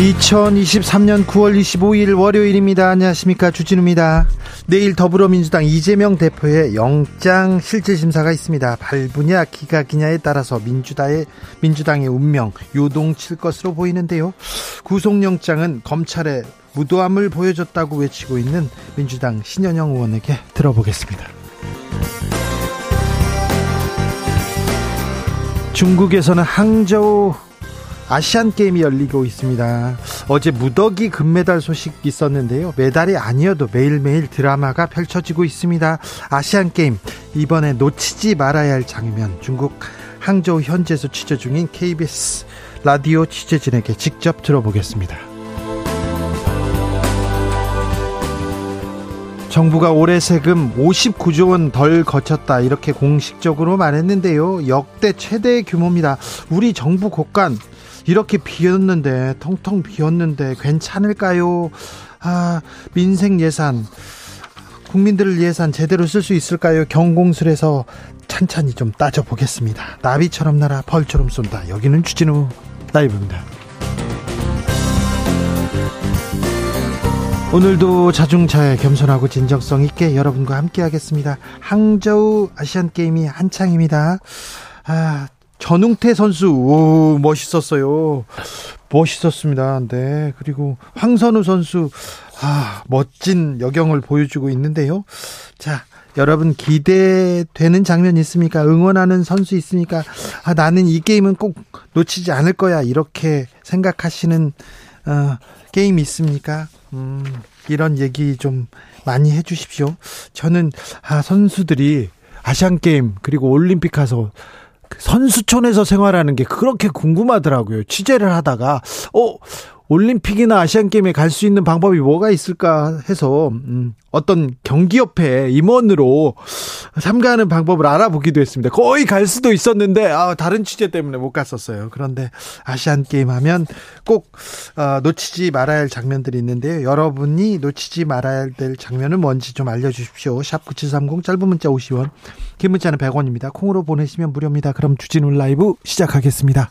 2023년 9월 25일 월요일입니다. 안녕하십니까. 주진우입니다. 내일 더불어민주당 이재명 대표의 영장 실질심사가 있습니다. 발부냐 기각이냐에 따라서 민주당의, 민주당의 운명 요동칠 것으로 보이는데요. 구속영장은 검찰의 무도함을 보여줬다고 외치고 있는 민주당 신현영 의원에게 들어보겠습니다. 중국에서는 항저우 아시안 게임이 열리고 있습니다. 어제 무더기 금메달 소식 있었는데요. 메달이 아니어도 매일매일 드라마가 펼쳐지고 있습니다. 아시안 게임 이번에 놓치지 말아야 할 장면 중국 항저우 현지에서 취재 중인 KBS 라디오 취재진에게 직접 들어보겠습니다. 정부가 올해 세금 59조 원 덜 거쳤다 이렇게 공식적으로 말했는데요. 역대 최대 규모입니다. 우리 정부 곳간 이렇게 비었는데 텅텅 비었는데 괜찮을까요? 아, 민생 예산 국민들을 예산 제대로 쓸 수 있을까요? 경공술에서 찬찬히 좀 따져 보겠습니다. 나비처럼 날아 벌처럼 쏜다. 여기는 주진우 라이브입니다. 오늘도 자중차에 겸손하고 진정성 있게 여러분과 함께 하겠습니다. 항저우 아시안 게임이 한창입니다. 아, 전웅태 선수 오 멋있었어요. 멋있었습니다. 네. 그리고 황선우 선수 아, 멋진 여경을 보여주고 있는데요. 자, 여러분 기대되는 장면 있습니까? 응원하는 선수 있습니까? 아, 나는 이 게임은 꼭 놓치지 않을 거야. 이렇게 생각하시는 어, 게임 있습니까? 음, 이런 얘기 좀 많이 해 주십시오. 저는 아, 선수들이 아시안 게임 그리고 올림픽 가서 선수촌에서 생활하는 게 그렇게 궁금하더라고요. 취재를 하다가 어 올림픽이나 아시안 게임에 갈 수 있는 방법이 뭐가 있을까 해서 음, 어떤 경기협회 임원으로 참가하는 방법을 알아보기도 했습니다. 거의 갈 수도 있었는데 아, 다른 취재 때문에 못 갔었어요. 그런데 아시안 게임 하면 꼭 어, 놓치지 말아야 할 장면들이 있는데요. 여러분이 놓치지 말아야 될 장면은 뭔지 좀 알려주십시오. 샵 9730 짧은 문자 50원, 긴 문자는 100원입니다. 콩으로 보내시면 무료입니다. 그럼 주진우 라이브 시작하겠습니다.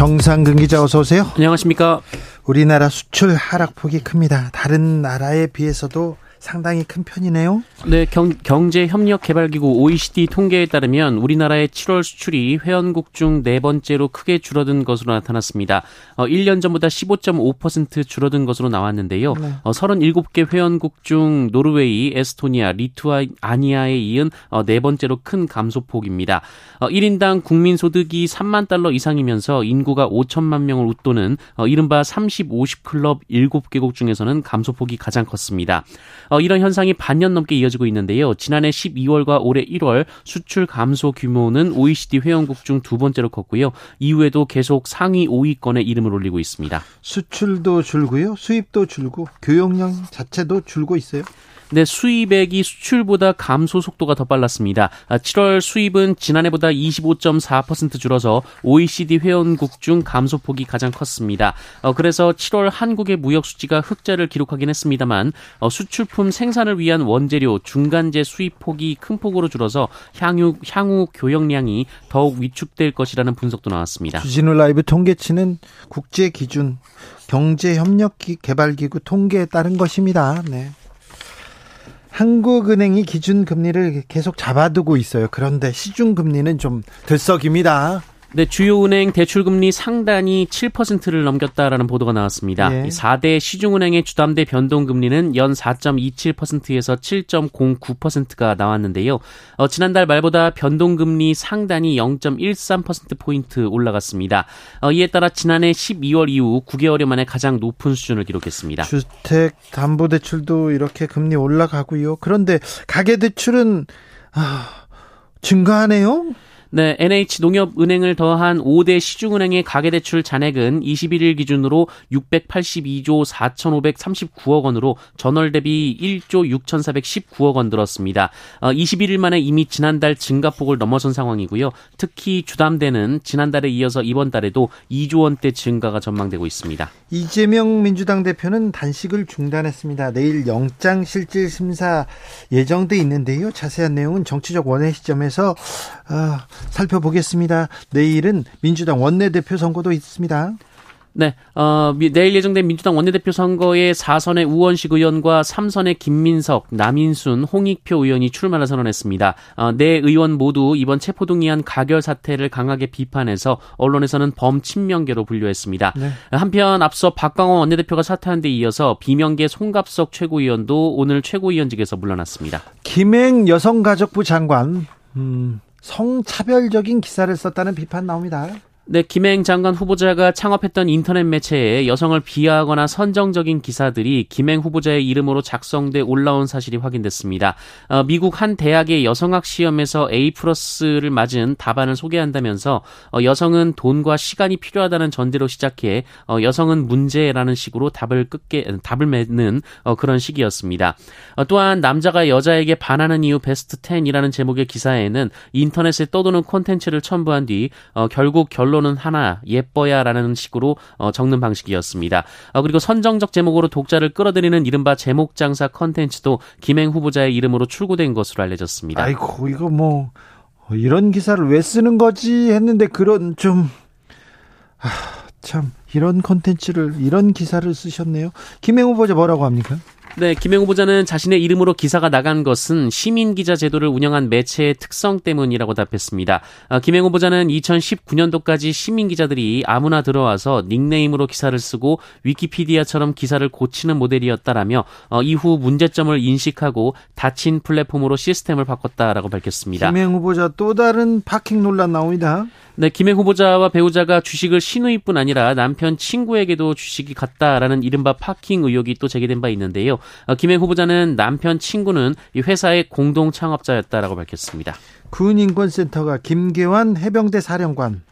정상근 기자 어서 오세요. 안녕하십니까. 우리나라 수출 하락폭이 큽니다. 다른 나라에 비해서도 상당히 큰 편이네요. 네, 경, 경제협력개발기구 OECD 통계에 따르면 우리나라의 7월 수출이 회원국 중 네 번째로 크게 줄어든 것으로 나타났습니다. 어, 1년 전보다 15.5% 줄어든 것으로 나왔는데요. 네. 어, 37개 회원국 중 노르웨이, 에스토니아, 리투아니아에 이은 어, 네 번째로 큰 감소폭입니다. 어, 1인당 국민소득이 3만 달러 이상이면서 인구가 5천만 명을 웃도는 어, 이른바 30, 50 클럽 7개국 중에서는 감소폭이 가장 컸습니다. 어, 이런 현상이 반년 넘게 이어지고 있는데요. 지난해 12월과 올해 1월 수출 감소 규모는 OECD 회원국 중 두 번째로 컸고요. 이후에도 계속 상위 5위권에 이름을 올리고 있습니다. 수출도 줄고요. 수입도 줄고 교역량 자체도 줄고 있어요. 네, 수입액이 수출보다 감소 속도가 더 빨랐습니다. 7월 아, 수입은 지난해보다 25.4% 줄어서 OECD 회원국 중 감소폭이 가장 컸습니다. 어, 그래서 7월 한국의 무역 수지가 흑자를 기록하긴 했습니다만 어, 수출 부품 생산을 위한 원재료 중간재 수입 폭이 큰 폭으로 줄어서 향후 향후 교역량이 더욱 위축될 것이라는 분석도 나왔습니다. 주진우 라이브 통계치는 국제 기준 경제협력개발기구 통계에 따른 것입니다. 네. 한국은행이 기준 금리를 계속 잡아두고 있어요. 그런데 시중 금리는 좀 들썩입니다. 네, 주요 은행 대출 금리 상단이 7%를 넘겼다라는 보도가 나왔습니다. 예. 4대 시중은행의 주담대 변동 금리는 연 4.27%에서 7.09%가 나왔는데요. 어, 지난달 말보다 변동 금리 상단이 0.13% 포인트 올라갔습니다. 어, 이에 따라 지난해 12월 이후 9개월 만에 가장 높은 수준을 기록했습니다. 주택 담보 대출도 이렇게 금리 올라가고요. 그런데 가계 대출은 아, 증가하네요. 네, NH농협은행을 더한 5대 시중은행의 가계대출 잔액은 21일 기준으로 682조 4,539억 원으로 전월 대비 1조 6,419억 원 늘었습니다. 어, 21일 만에 이미 지난달 증가폭을 넘어선 상황이고요. 특히 주담대는 지난달에 이어서 이번 달에도 2조 원대 증가가 전망되고 있습니다. 이재명 민주당 대표는 단식을 중단했습니다. 내일 영장 실질 심사 예정돼 있는데요. 자세한 내용은 정치적 원회 시점에서 어, 살펴보겠습니다. 내일은 민주당 원내대표 선거도 있습니다. 네, 어, 내일 예정된 민주당 원내대표 선거에 4선의 우원식 의원과 3선의 김민석, 남인순, 홍익표 의원이 출마를 선언했습니다. 어, 네 의원 모두 이번 체포동의안 가결 사태를 강하게 비판해서 언론에서는 범친명계로 분류했습니다. 네. 한편 앞서 박광원 원내대표가 사퇴한 데 이어서 비명계 송갑석 최고위원도 오늘 최고위원직에서 물러났습니다. 김행 여성가족부 장관, 음, 성차별적인 기사를 썼다는 비판 나옵니다. 네, 김행 장관 후보자가 창업했던 인터넷 매체에 여성을 비하하거나 선정적인 기사들이 김행 후보자의 이름으로 작성돼 올라온 사실이 확인됐습니다. 어, 미국 한 대학의 여성학 시험에서 A 플러스를 맞은 답안을 소개한다면서 어, 여성은 돈과 시간이 필요하다는 전제로 시작해 어, 여성은 문제라는 식으로 답을 끝게 답을 맺는 어, 그런 시기였습니다. 어, 또한 남자가 여자에게 반하는 이유 베스트 10이라는 제목의 기사에는 인터넷에 떠도는 콘텐츠를 첨부한 뒤 어, 결국 결론 결론은 하나 예뻐야라는 식으로 어, 적는 방식이었습니다. 어, 그리고 선정적 제목으로 독자를 끌어들이는 이른바 제목 장사 컨텐츠도 김행 후보자의 이름으로 출고된 것으로 알려졌습니다. 아이고 이거 뭐 이런 기사를 왜 쓰는 거지 했는데 그런 좀 아, 참 이런 컨텐츠를 이런 기사를 쓰셨네요. 김행 후보자 뭐라고 합니까? 네, 김행 후보자는 자신의 이름으로 기사가 나간 것은 시민 기자 제도를 운영한 매체의 특성 때문이라고 답했습니다. 아, 김행 후보자는 2019년도까지 시민 기자들이 아무나 들어와서 닉네임으로 기사를 쓰고 위키피디아처럼 기사를 고치는 모델이었다라며 어, 이후 문제점을 인식하고 닫힌 플랫폼으로 시스템을 바꿨다라고 밝혔습니다. 김행 후보자 또 다른 파킹 논란 나옵니다. 네, 김해 후보자와 배우자가 주식을 신우이뿐 아니라 남편 친구에게도 주식이 갔다라는 이른바 파킹 의혹이 또 제기된 바 있는데요. 어, 김해 후보자는 남편 친구는 이 회사의 공동 창업자였다라고 밝혔습니다. 군인권센터가 김계환 해병대 사령관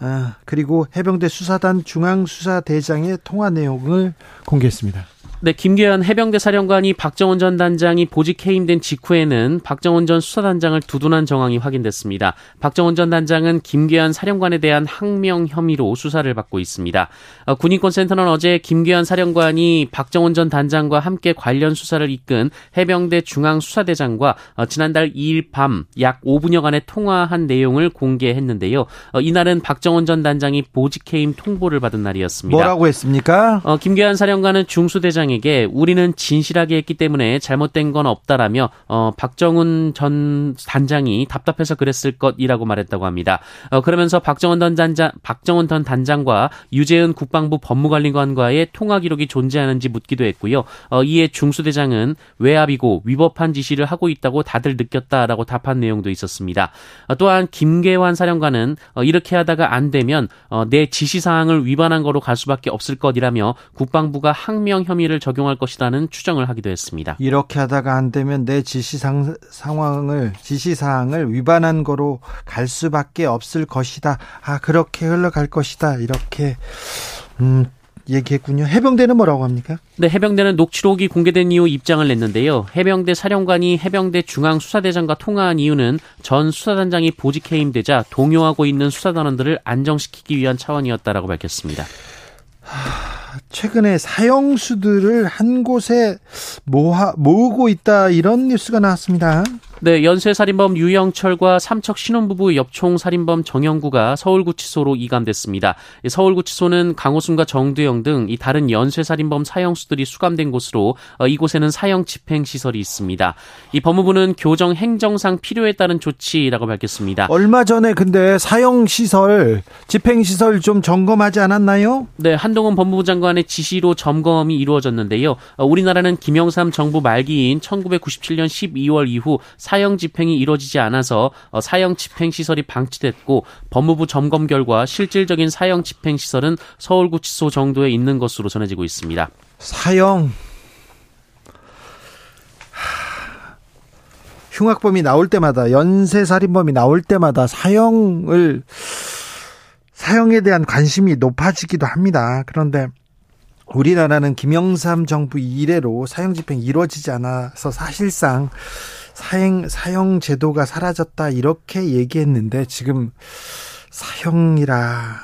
아, 그리고 해병대 수사단 중앙수사대장의 통화 내용을 공개했습니다. 네, 김계현 해병대 사령관이 박정원 전 단장이 보직 해임된 직후에는 박정원 전 수사단장을 두둔한 정황이 확인됐습니다. 박정원 전 단장은 김계현 사령관에 대한 항명 혐의로 수사를 받고 있습니다. 어, 군인권센터는 어제 김계현 사령관이 박정원 전 단장과 함께 관련 수사를 이끈 해병대 중앙수사대장과 어, 지난달 2일 밤 약 5분여간의 통화한 내용을 공개했는데요. 어, 이날은 박정원 전 단장이 보직 해임 통보를 받은 날이었습니다. 뭐라고 했습니까? 어, 김계현 사령관은 중수대장이 대통령에게 우리는 진실하게 했기 때문에 잘못된 건 없다라며 어, 박정훈 전 단장이 답답해서 그랬을 것이라고 말했다고 합니다. 어, 그러면서 박정원 전 단장 박정원 전 단장과 유재은 국방부 법무관리관과의 통화 기록이 존재하는지 묻기도 했고요. 어, 이에 중수대장은 외압이고 위법한 지시를 하고 있다고 다들 느꼈다라고 답한 내용도 있었습니다. 어, 또한 김계환 사령관은 어, 이렇게 하다가 안 되면 어, 내 지시 사항을 위반한 거로 갈 수밖에 없을 것이라며 국방부가 항명 혐의를 적용할 것이라는 추정을 하기도 했습니다. 이렇게 하다가 안 되면 내 지시 상, 상황을 지시 사항을 위반한 거로 갈 수밖에 없을 것이다. 아 그렇게 흘러갈 것이다. 이렇게 음. 얘기했군요. 해병대는 뭐라고 합니까? 네, 해병대는 녹취록이 공개된 이후 입장을 냈는데요. 해병대 사령관이 해병대 중앙수사대장과 통화한 이유는 전 수사단장이 보직 해임되자 동요하고 있는 수사단원들을 안정시키기 위한 차원이었다라고 밝혔습니다. 하... 최근에 사형수들을 한 곳에 모아, 모으고 있다 이런 뉴스가 나왔습니다. 네, 연쇄살인범 유영철과 삼척 신혼부부 엽총 살인범 정영구가 서울구치소로 이감됐습니다. 서울구치소는 강호순과 정두영 등 이 다른 연쇄살인범 사형수들이 수감된 곳으로 어, 이곳에는 사형 집행시설이 있습니다. 이 법무부는 교정 행정상 필요에 따른 조치라고 밝혔습니다. 얼마 전에 근데 사형시설, 집행시설 좀 점검하지 않았나요? 네, 한동훈 법무부 장관의 지시로 점검이 이루어졌는데요. 어, 우리나라는 김영삼 정부 말기인 1997년 12월 이후 사형 집행이 이루어지지 않아서 어, 사형 집행 시설이 방치됐고 법무부 점검 결과 실질적인 사형 집행 시설은 서울구치소 정도에 있는 것으로 전해지고 있습니다. 사형 흉악범이 나올 때마다 연쇄살인범이 나올 때마다 사형을 사형에 대한 관심이 높아지기도 합니다. 그런데 우리나라는 김영삼 정부 이래로 사형 집행이 이루어지지 않아서 사실상 사형 사형 제도가 사라졌다 이렇게 얘기했는데 지금 사형이라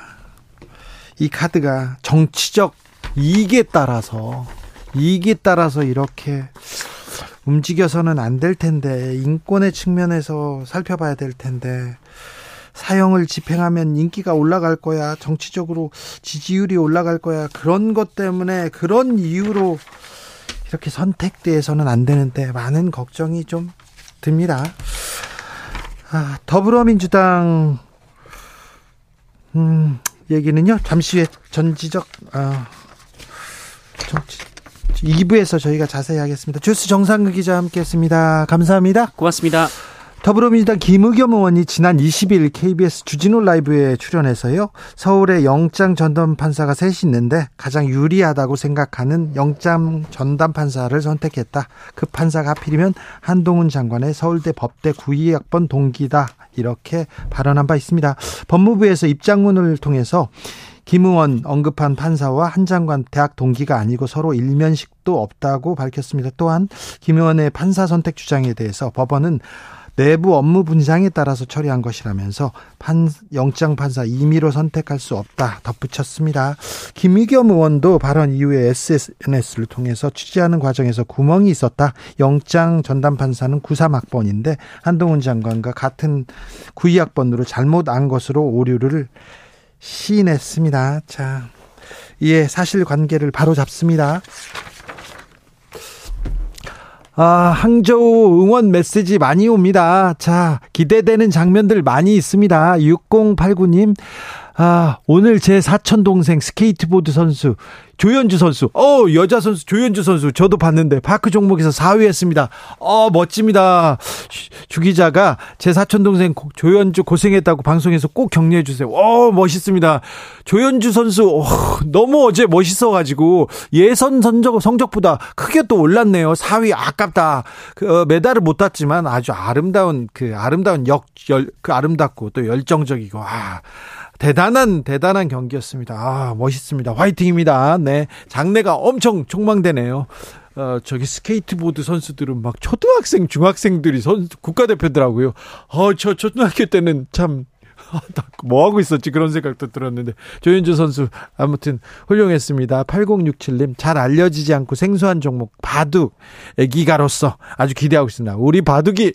이 카드가 정치적 이익에 따라서 이익에 따라서 이렇게 움직여서는 안 될 텐데 인권의 측면에서 살펴봐야 될 텐데 사형을 집행하면 인기가 올라갈 거야 정치적으로 지지율이 올라갈 거야 그런 것 때문에 그런 이유로 이렇게 선택돼서는 안 되는데 많은 걱정이 좀 듭니다. 아, 더불어민주당 음, 얘기는요. 잠시 후에 전지적 아, 정치 2부에서 저희가 자세히 하겠습니다. 주스 정상극 기자 함께했습니다. 감사합니다. 고맙습니다. 더불어민주당 김의겸 의원이 지난 20일 KBS 주진우 라이브에 출연해서요. 서울에 영장 전담 판사가 셋이 있는데 가장 유리하다고 생각하는 영장 전담 판사를 선택했다. 그 판사가 하필이면 한동훈 장관의 서울대 법대 92학번 동기다. 이렇게 발언한 바 있습니다. 법무부에서 입장문을 통해서 김 의원 언급한 판사와 한 장관 대학 동기가 아니고 서로 일면식도 없다고 밝혔습니다. 또한 김 의원의 판사 선택 주장에 대해서 법원은 내부 업무 분장에 따라서 처리한 것이라면서 판, 영장 판사 임의로 선택할 수 없다 덧붙였습니다. 김의겸 의원도 발언 이후에 SNS를 통해서 취재하는 과정에서 구멍이 있었다. 영장 전담 판사는 93학번인데 한동훈 장관과 같은 92학번으로 잘못 안 것으로 오류를 시인했습니다. 자, 이에 사실 관계를 바로 잡습니다. 아, 항저우 응원 메시지 많이 옵니다. 자, 기대되는 장면들 많이 있습니다. 6089님, 아, 오늘 제 사촌 동생 스케이트보드 선수 조현주 선수, 어 여자 선수 조현주 선수 저도 봤는데 파크 종목에서 4위 했습니다. 어 멋집니다. 주 기자가 제 사촌 동생 조현주 고생했다고 방송에서 꼭 격려해 주세요. 어 멋있습니다. 조현주 선수 어, 너무 어제 멋있어 가지고 예선 성적 성적보다 크게 또 올랐네요. 4위 아깝다. 그 어, 메달을 못 땄지만 아주 아름다운 그 아름다운 역 열 그 아름답고 또 열정적이고 아 대단한 대단한 경기였습니다. 아, 멋있습니다. 화이팅입니다. 네. 장래가 엄청 촉망되네요. 어, 저기 스케이트보드 선수들은 막 초등학생, 중학생들이 선 국가대표더라고요. 어, 저 초등학교 때는 참 뭐 하고 있었지 그런 생각도 들었는데 조현주 선수 아무튼 훌륭했습니다. 8067님 잘 알려지지 않고 생소한 종목 바둑 애기가로서 아주 기대하고 있습니다. 우리 바둑이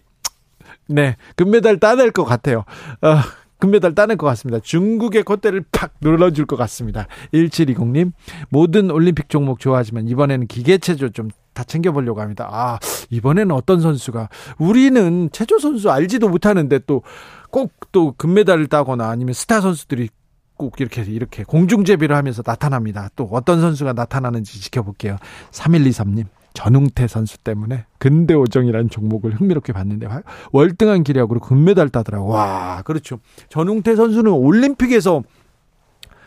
네 금메달 따낼 것 같아요. 어, 금메달 따낼 것 같습니다. 중국의 콧대를 팍 눌러줄 것 같습니다. 1720님, 모든 올림픽 종목 좋아하지만 이번에는 기계체조 좀 다 챙겨보려고 합니다. 아, 이번에는 어떤 선수가, 우리는 체조 선수 알지도 못하는데 또 꼭 또 금메달을 따거나 아니면 스타 선수들이 꼭 이렇게 이렇게 공중제비를 하면서 나타납니다. 또 어떤 선수가 나타나는지 지켜볼게요. 3123님. 전웅태 선수 때문에 근대오정이라는 종목을 흥미롭게 봤는데 월등한 기력으로 금메달 따더라고. 와, 그렇죠. 전웅태 선수는 올림픽에서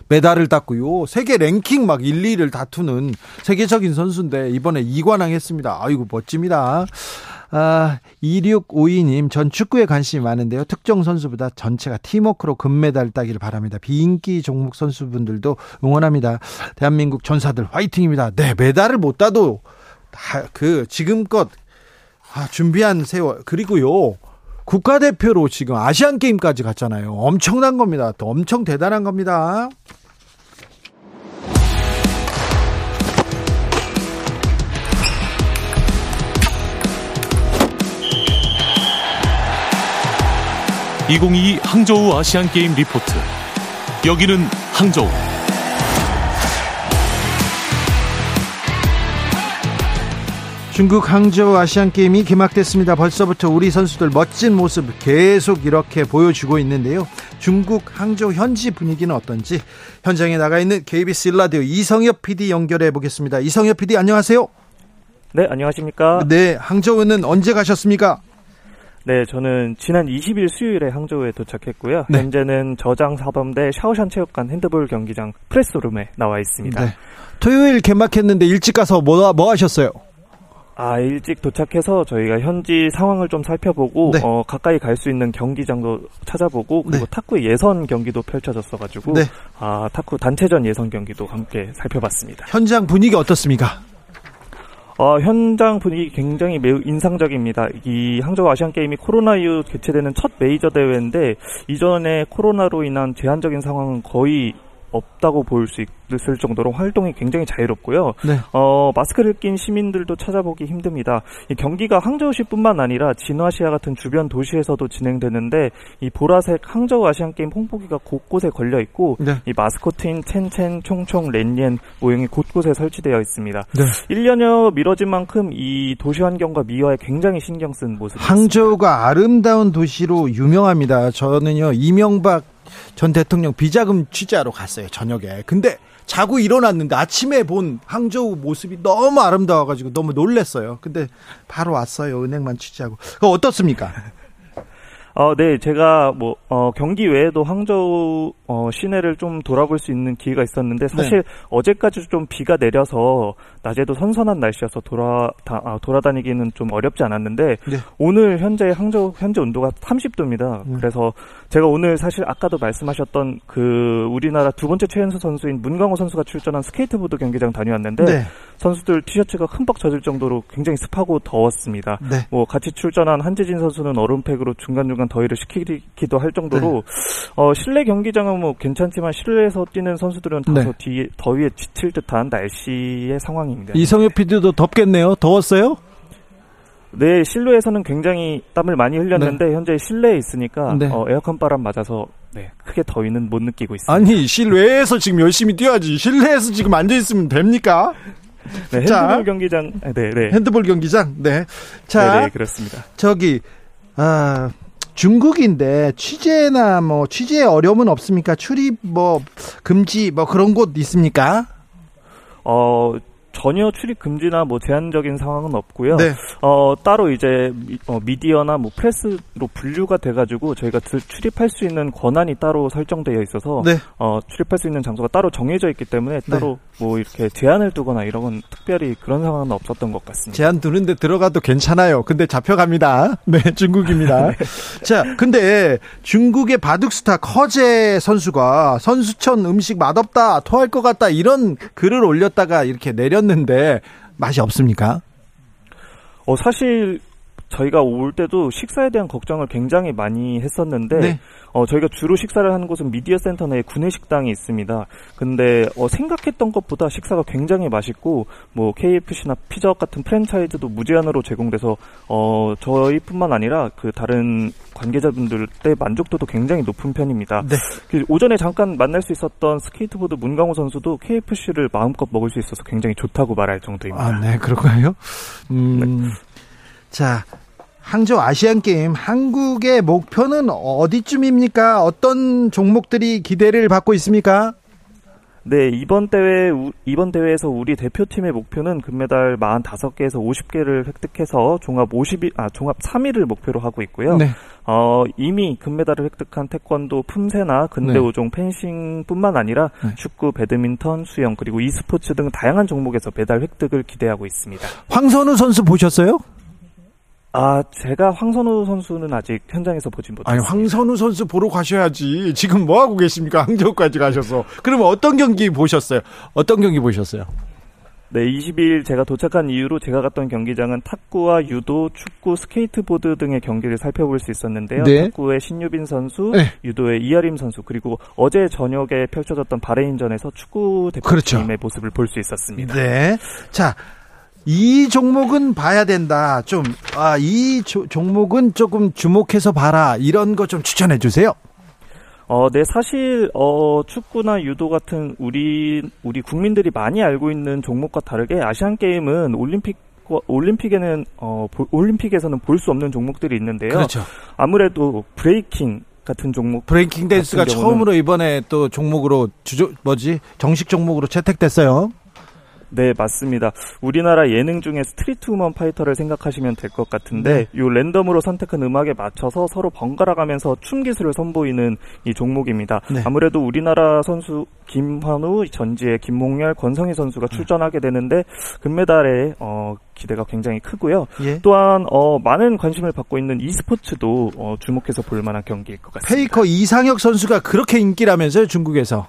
메달을 땄고요. 세계 랭킹 막 1, 2를 다투는 세계적인 선수인데 이번에 2관왕 했습니다. 아이고 멋집니다. 아, 2652님, 전 축구에 관심이 많은데요. 특정 선수보다 전체가 팀워크로 금메달 따기를 바랍니다. 비인기 종목 선수분들도 응원합니다. 대한민국 전사들 화이팅입니다. 네, 메달을 못 따도 그 지금껏 아, 준비한 세월 그리고요 국가대표로 지금 아시안 게임까지 갔잖아요. 엄청난 겁니다. 또 엄청 대단한 겁니다. (2022) 항저우 아시안 게임 리포트 여기는 항저우. 중국 항저우 아시안 게임이 개막됐습니다. 벌써부터 우리 선수들 멋진 모습 계속 이렇게 보여주고 있는데요. 중국 항저우 현지 분위기는 어떤지 현장에 나가 있는 KBS 일라디오 이성엽 PD 연결해 보겠습니다. 이성엽 PD 안녕하세요. 네, 안녕하십니까? 네, 항저우는 언제 가셨습니까? 네, 저는 지난 20일 수요일에 항저우에 도착했고요. 네. 현재는 저장 사범대 샤오샨 체육관 핸드볼 경기장 프레스룸에 나와 있습니다. 네. 토요일 개막했는데 일찍 가서 뭐, 뭐 하셨어요? 아, 일찍 도착해서 저희가 현지 상황을 좀 살펴보고 네. 어, 가까이 갈 수 있는 경기장도 찾아보고 그리고 네. 탁구 예선 경기도 펼쳐졌어 가지고 네. 아, 탁구 단체전 예선 경기도 함께 살펴봤습니다. 현장 분위기 어떻습니까? 어, 현장 분위기 굉장히 매우 인상적입니다. 이 항저우 아시안 게임이 코로나 이후 개최되는 첫 메이저 대회인데 이전에 코로나로 인한 제한적인 상황은 거의 없다고 볼 수 있을 정도로 활동이 굉장히 자유롭고요. 네. 어, 마스크를 낀 시민들도 찾아보기 힘듭니다. 이 경기가 항저우시뿐만 아니라 진화시아 같은 주변 도시에서도 진행되는데 이 보라색 항저우 아시안 게임 홍보기가 곳곳에 걸려 있고 네. 이 마스코트인 첸첸, 총총, 렌옌 모형이 곳곳에 설치되어 있습니다. 네. 1년여 미뤄진 만큼 이 도시 환경과 미화에 굉장히 신경 쓴 모습입니다. 항저우가 아름다운 도시로 유명합니다. 저는요 이명박 전 대통령 비자금 취재하러 갔어요 저녁에. 근데 자고 일어났는데 아침에 본 항저우 모습이 너무 아름다워가지고 너무 놀랬어요. 근데 바로 왔어요 은행만 취재하고. 그 어떻습니까? 어, 네, 제가 뭐 어, 경기 외에도 항저우 어, 시내를 좀 돌아볼 수 있는 기회가 있었는데 사실 네. 어제까지 좀 비가 내려서 낮에도 선선한 날씨여서 돌아 다, 아, 돌아다니기는 좀 어렵지 않았는데 네. 오늘 현재 항저우 현재 온도가 30도입니다. 음. 그래서 제가 오늘 사실 아까도 말씀하셨던 그 우리나라 두 번째 최연소 선수인 문강호 선수가 출전한 스케이트보드 경기장 다녀왔는데 네. 선수들 티셔츠가 흠뻑 젖을 정도로 굉장히 습하고 더웠습니다. 네. 뭐 같이 출전한 한재진 선수는 얼음팩으로 중간중간 더위를 식히기도 할 정도로 네. 어, 실내 경기장은 뭐 괜찮지만 실내에서 뛰는 선수들은 다소 네. 뒤에 더위에 지칠 듯한 날씨의 상황입니다. 이성엽 PD도 덥겠네요. 더웠어요? 네, 실내에서는 굉장히 땀을 많이 흘렸는데 네. 현재 실내에 있으니까 네. 어, 에어컨 바람 맞아서 네, 크게 더위는 못 느끼고 있습니다. 아니 실외에서 지금 열심히 뛰어야지 실내에서 지금 앉아 있으면 됩니까? 네, 핸드볼 자, 경기장. 네, 네. 핸드볼 경기장. 네. 자, 네, 네 그렇습니다. 저기 아 중국인데 취재나 뭐 취재에 어려움은 없습니까? 출입 뭐 금지 뭐 그런 곳 있습니까? 어 전혀 출입 금지나 뭐 제한적인 상황은 없고요. 네. 어, 따로 이제 미, 어, 미디어나 뭐 프레스로 분류가 돼가지고 저희가 출입할 수 있는 권한이 따로 설정되어 있어서 네. 어, 출입할 수 있는 장소가 따로 정해져 있기 때문에 네. 따로 네. 뭐 이렇게 제한을 두거나 이런 건 특별히 그런 상황은 없었던 것 같습니다. 제한 두는데 들어가도 괜찮아요. 근데 잡혀갑니다. 네, 중국입니다. 네. 자, 근데 중국의 바둑스타 커제 선수가 선수촌 음식 맛없다, 토할 것 같다 이런 글을 올렸다가 이렇게 내렸 드셨는데 맛이 없습니까? 어 사실 저희가 올 때도 식사에 대한 걱정을 굉장히 많이 했었는데 네. 어, 저희가 주로 식사를 하는 곳은 미디어 센터 내에 구내 식당이 있습니다. 근데 어, 생각했던 것보다 식사가 굉장히 맛있고 뭐 KFC나 피자헛 같은 프랜차이즈도 무제한으로 제공돼서 어, 저희뿐만 아니라 그 다른 관계자분들의 만족도도 굉장히 높은 편입니다. 네. 그 오전에 잠깐 만날 수 있었던 스케이트보드 문강호 선수도 KFC를 마음껏 먹을 수 있어서 굉장히 좋다고 말할 정도입니다. 아, 네, 그런가요? 음, 네. 자, 항저우 아시안 게임 한국의 목표는 어디쯤입니까? 어떤 종목들이 기대를 받고 있습니까? 네, 이번 대회 이번 대회에서 우리 대표팀의 목표는 금메달 45개에서 50개를 획득해서 종합 50위 아 종합 3위를 목표로 하고 있고요. 네. 어, 이미 금메달을 획득한 태권도 품새나 근대 오종 네. 펜싱뿐만 아니라 네. 축구, 배드민턴, 수영 그리고 e스포츠 등 다양한 종목에서 메달 획득을 기대하고 있습니다. 황선우 선수 보셨어요? 아, 제가 황선우 선수는 아직 현장에서 보진 못했어요. 아니, 황선우 선수 보러 가셔야지. 지금 뭐 하고 계십니까? 항저우까지 가셔서. 그러면 어떤 경기 보셨어요? 어떤 경기 보셨어요? 네, 20일 제가 도착한 이후로 제가 갔던 경기장은 탁구와 유도, 축구, 스케이트보드 등의 경기를 살펴볼 수 있었는데요. 네. 탁구의 신유빈 선수, 네. 유도의 이하림 선수, 그리고 어제 저녁에 펼쳐졌던 바레인전에서 축구 대표팀의 그렇죠. 모습을 볼 수 있었습니다. 네. 자, 이 종목은 봐야 된다. 좀, 아, 이 조, 종목은 조금 주목해서 봐라. 이런 거 좀 추천해 주세요. 어, 네, 사실, 어, 축구나 유도 같은 우리, 우리 국민들이 많이 알고 있는 종목과 다르게 아시안게임은 올림픽 올림픽에는 어 올림픽에서는 볼 수 없는 종목들이 있는데요. 그렇죠. 아무래도 브레이킹 같은 종목 브레이킹 댄스가 처음으로 이번에 또 종목으로 주조 뭐지 정식 종목으로 채택됐어요. 네, 맞습니다. 우리나라 예능 중에 스트리트 우먼 파이터를 생각하시면 될 것 같은데, 네. 요 랜덤으로 선택한 음악에 맞춰서 서로 번갈아 가면서 춤 기술을 선보이는 이 종목입니다. 네. 아무래도 우리나라 선수 김헌우, 전지예 김홍열, 권성희 선수가 네. 출전하게 되는데, 금메달에, 어, 기대가 굉장히 크고요. 예. 또한 어, 많은 관심을 받고 있는 e스포츠도 어, 주목해서 볼 만한 경기일 것 같습니다. 페이커 이상혁 선수가 그렇게 인기라면서요, 중국에서?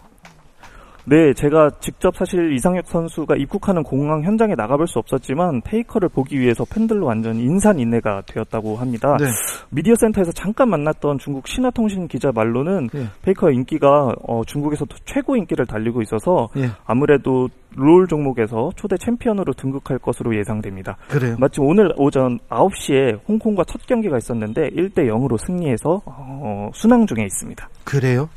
네, 제가 직접 사실 이상혁 선수가 입국하는 공항 현장에 나가볼 수 없었지만 페이커를 보기 위해서 팬들로 완전 인산인해가 되었다고 합니다. 네. 미디어 센터에서 잠깐 만났던 중국 신화통신 기자 말로는 네. 페이커의 인기가 어, 중국에서 최고 인기를 달리고 있어서 네. 아무래도 롤 종목에서 초대 챔피언으로 등극할 것으로 예상됩니다. 그래요. 마침 오늘 오전 9시에 홍콩과 첫 경기가 있었는데 1대 0으로 승리해서 어, 순항 중에 있습니다. 그래요?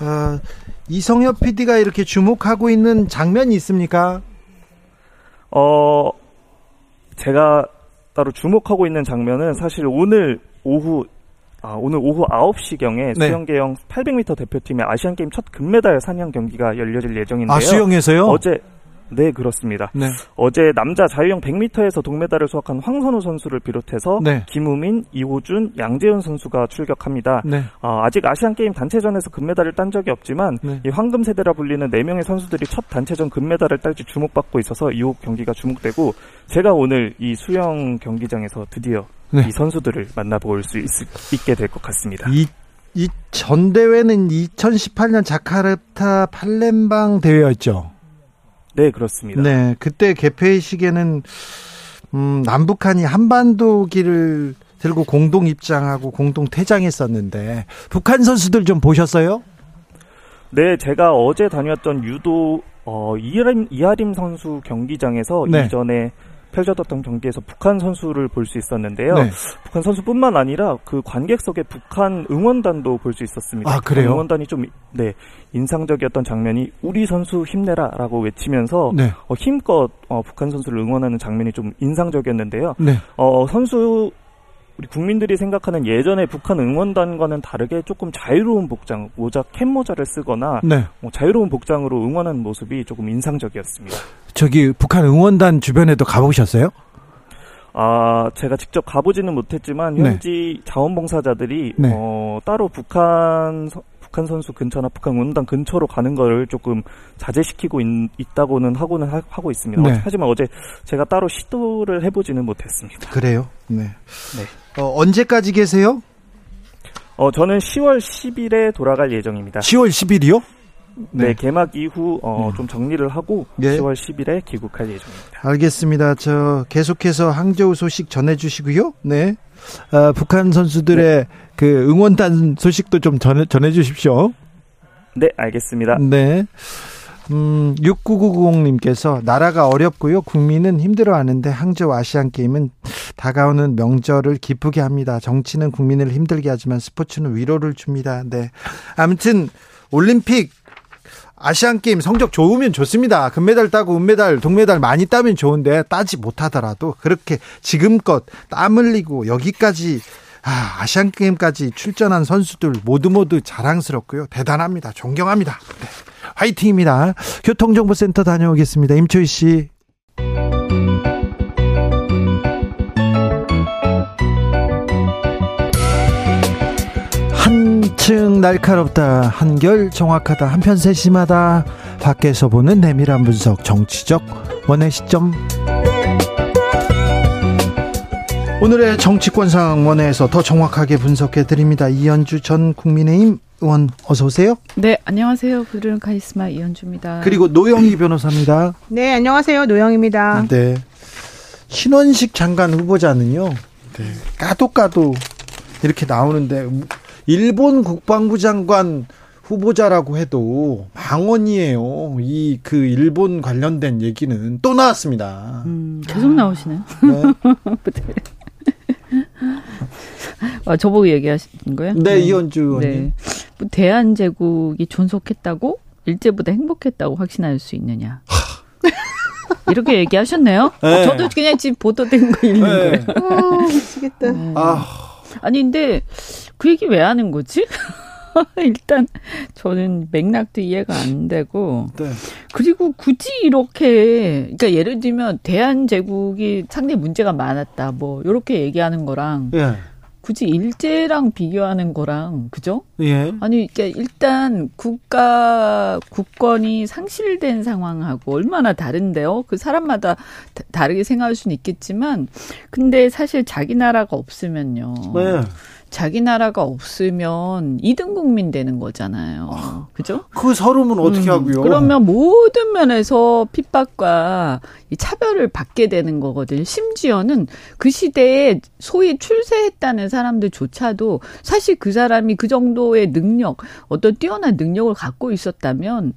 아, 이성엽 PD가 이렇게 주목하고 있는 장면이 있습니까? 어, 제가 따로 주목하고 있는 장면은 사실 오늘 오후 아, 오늘 오후 9시경에 네. 수영계영 800m 대표팀의 아시안게임 첫 금메달 사냥 경기가 열려질 예정인데요. 아, 수영에서요? 어제 네, 그렇습니다. 네. 어제 남자 자유형 100m에서 동메달을 수확한 황선우 선수를 비롯해서 네. 김우민, 이호준, 양재현 선수가 출격합니다. 네. 어, 아직 아시안 게임 단체전에서 금메달을 딴 적이 없지만 네. 이 황금 세대라 불리는 4명의 선수들이 첫 단체전 금메달을 딸지 주목받고 있어서 이 경기가 주목되고 제가 오늘 이 수영 경기장에서 드디어 네. 이 선수들을 만나볼 수 있, 있게 될 것 같습니다. 이 이 전 대회는 2018년 자카르타 팔렘방 대회였죠. 네, 그렇습니다. 네, 그때 개폐식에는 음, 남북한이 한반도기를 들고 공동 입장하고 공동 퇴장했었는데 북한 선수들 좀 보셨어요? 네, 제가 어제 다녔던 유도 어, 이하림, 이하림 선수 경기장에서 네. 이전에 펼쳐졌던 경기에서 북한 선수를 볼 수 있었는데요. 네. 북한 선수뿐만 아니라 그 관객석에 북한 응원단도 볼 수 있었습니다. 아, 그래요? 응원단이 좀 네, 인상적이었던 장면이 우리 선수 힘내라라고 외치면서 네. 어, 힘껏 어, 북한 선수를 응원하는 장면이 좀 인상적이었는데요. 네. 어, 선수 우리 국민들이 생각하는 예전에 북한 응원단과는 다르게 조금 자유로운 복장, 모자, 캡 모자를 쓰거나 네. 뭐 자유로운 복장으로 응원하는 모습이 조금 인상적이었습니다. 저기 북한 응원단 주변에도 가보셨어요? 아, 제가 직접 가보지는 못했지만 네. 현지 네. 자원봉사자들이 네. 어, 따로 북한 북한 선수 근처나 북한 응원단 근처로 가는 거를 조금 자제시키고 있, 다고는 하고는 하, 고 있습니다. 네. 하지만 어제 제가 따로 시도를 해보지는 못했습니다. 그래요? 네. 네. 어, 언제까지 계세요? 어, 저는 10월 10일에 돌아갈 예정입니다. 10월 10일이요? 네, 네, 개막 이후 어, 음. 좀 정리를 하고 네. 10월 10일에 귀국할 예정입니다. 알겠습니다. 저 계속해서 항저우 소식 전해주시고요. 네, 어, 북한 선수들의 네. 그 응원단 소식도 좀 전해 전해주십시오. 네, 알겠습니다. 네. 음, 6990님께서 나라가 어렵고요. 국민은 힘들어하는데 항저우 아시안 게임은 다가오는 명절을 기쁘게 합니다. 정치는 국민을 힘들게 하지만 스포츠는 위로를 줍니다. 네. 아무튼 올림픽 아시안 게임 성적 좋으면 좋습니다. 금메달 따고 은메달, 동메달 많이 따면 좋은데 따지 못하더라도 그렇게 지금껏 땀 흘리고 여기까지 아, 아시안 게임까지 출전한 선수들 모두 모두 자랑스럽고요. 대단합니다. 존경합니다. 네. 화이팅입니다. 교통정보센터 다녀오겠습니다. 임초희 씨. 한층 날카롭다 한결 정확하다 한편 세심하다 밖에서 보는 내밀한 분석 정치적 원의 시점 오늘의 정치권 상황 원회에서 더 정확하게 분석해 드립니다 이현주 전 국민의힘 의원 어서 오세요. 네, 안녕하세요. 부드러운 카리스마 이현주입니다. 그리고 노영희 변호사입니다. 네, 안녕하세요. 노영입니다. 네. 신원식 장관 후보자는요. 네. 까도 까도 이렇게 나오는데 일본 국방부 장관 후보자라고 해도 당원이에요. 이 그 일본 관련된 얘기는 또 나왔습니다. 음, 계속 나오시네요. 네. 아, 저보고 얘기하신 거예요? 네, 네. 이현주 의원님. 네. 뭐 대한 제국이 존속했다고 일제보다 행복했다고 확신할 수 있느냐? 이렇게 얘기하셨네요. 네. 저도 그냥 지금 보도된 거 읽는 네. 거예요. 아, 미치겠다. 음. 아. 아니 근데 그 얘기 왜 하는 거지? 일단 저는 맥락도 이해가 안 되고 네. 그리고 굳이 이렇게 그러니까 예를 들면 대한 제국이 상당히 문제가 많았다 뭐 이렇게 얘기하는 거랑 네. 굳이 일제랑 비교하는 거랑 그죠? 예. 아니 그러니까 일단 국가 국권이 상실된 상황하고 얼마나 다른데요? 그 사람마다 다, 다르게 생각할 수는 있겠지만 근데 사실 자기 나라가 없으면요. 네. 자기 나라가 없으면 이등 국민 되는 거잖아요. 아, 그죠? 그 서름은 어떻게 음, 하고요? 그러면 모든 면에서 핍박과 이 차별을 받게 되는 거거든요. 심지어는 그 시대에 소위 출세했다는 사람들조차도 사실 그 사람이 그 정도의 능력, 어떤 뛰어난 능력을 갖고 있었다면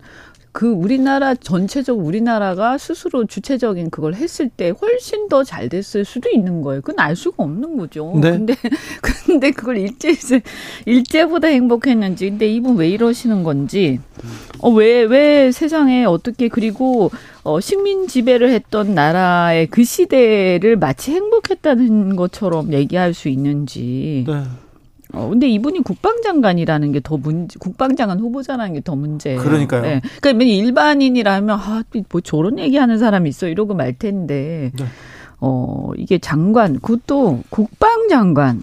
그 우리나라 전체적 우리나라가 스스로 주체적인 그걸 했을 때 훨씬 더 잘 됐을 수도 있는 거예요. 그건 알 수가 없는 거죠. 네. 근데 근데 그걸 일제 일제보다 행복했는지 근데 이분 왜 이러시는 건지 어왜왜 왜 세상에 어떻게 그리고 어 식민 지배를 했던 나라의 그 시대를 마치 행복했다는 것처럼 얘기할 수 있는지 네. 어, 근데 이분이 국방장관이라는 게 더 문제, 국방장관 후보자라는 게 더 문제예요. 그러니까요. 네. 그러니까 일반인이라면, 아, 뭐 저런 얘기하는 사람이 있어. 이러고 말 텐데, 네. 어, 이게 장관, 그것도 국방장관.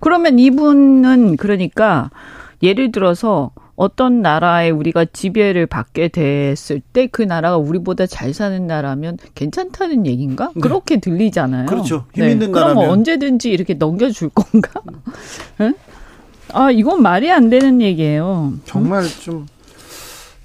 그러면 이분은 그러니까 예를 들어서 어떤 나라에 우리가 지배를 받게 됐을 때 그 나라가 우리보다 잘 사는 나라면 괜찮다는 얘기인가? 네. 그렇게 들리잖아요. 그렇죠. 힘 네. 있는 나라면. 그럼 언제든지 이렇게 넘겨줄 건가? 응? 아, 이건 말이 안 되는 얘기예요. 정말 좀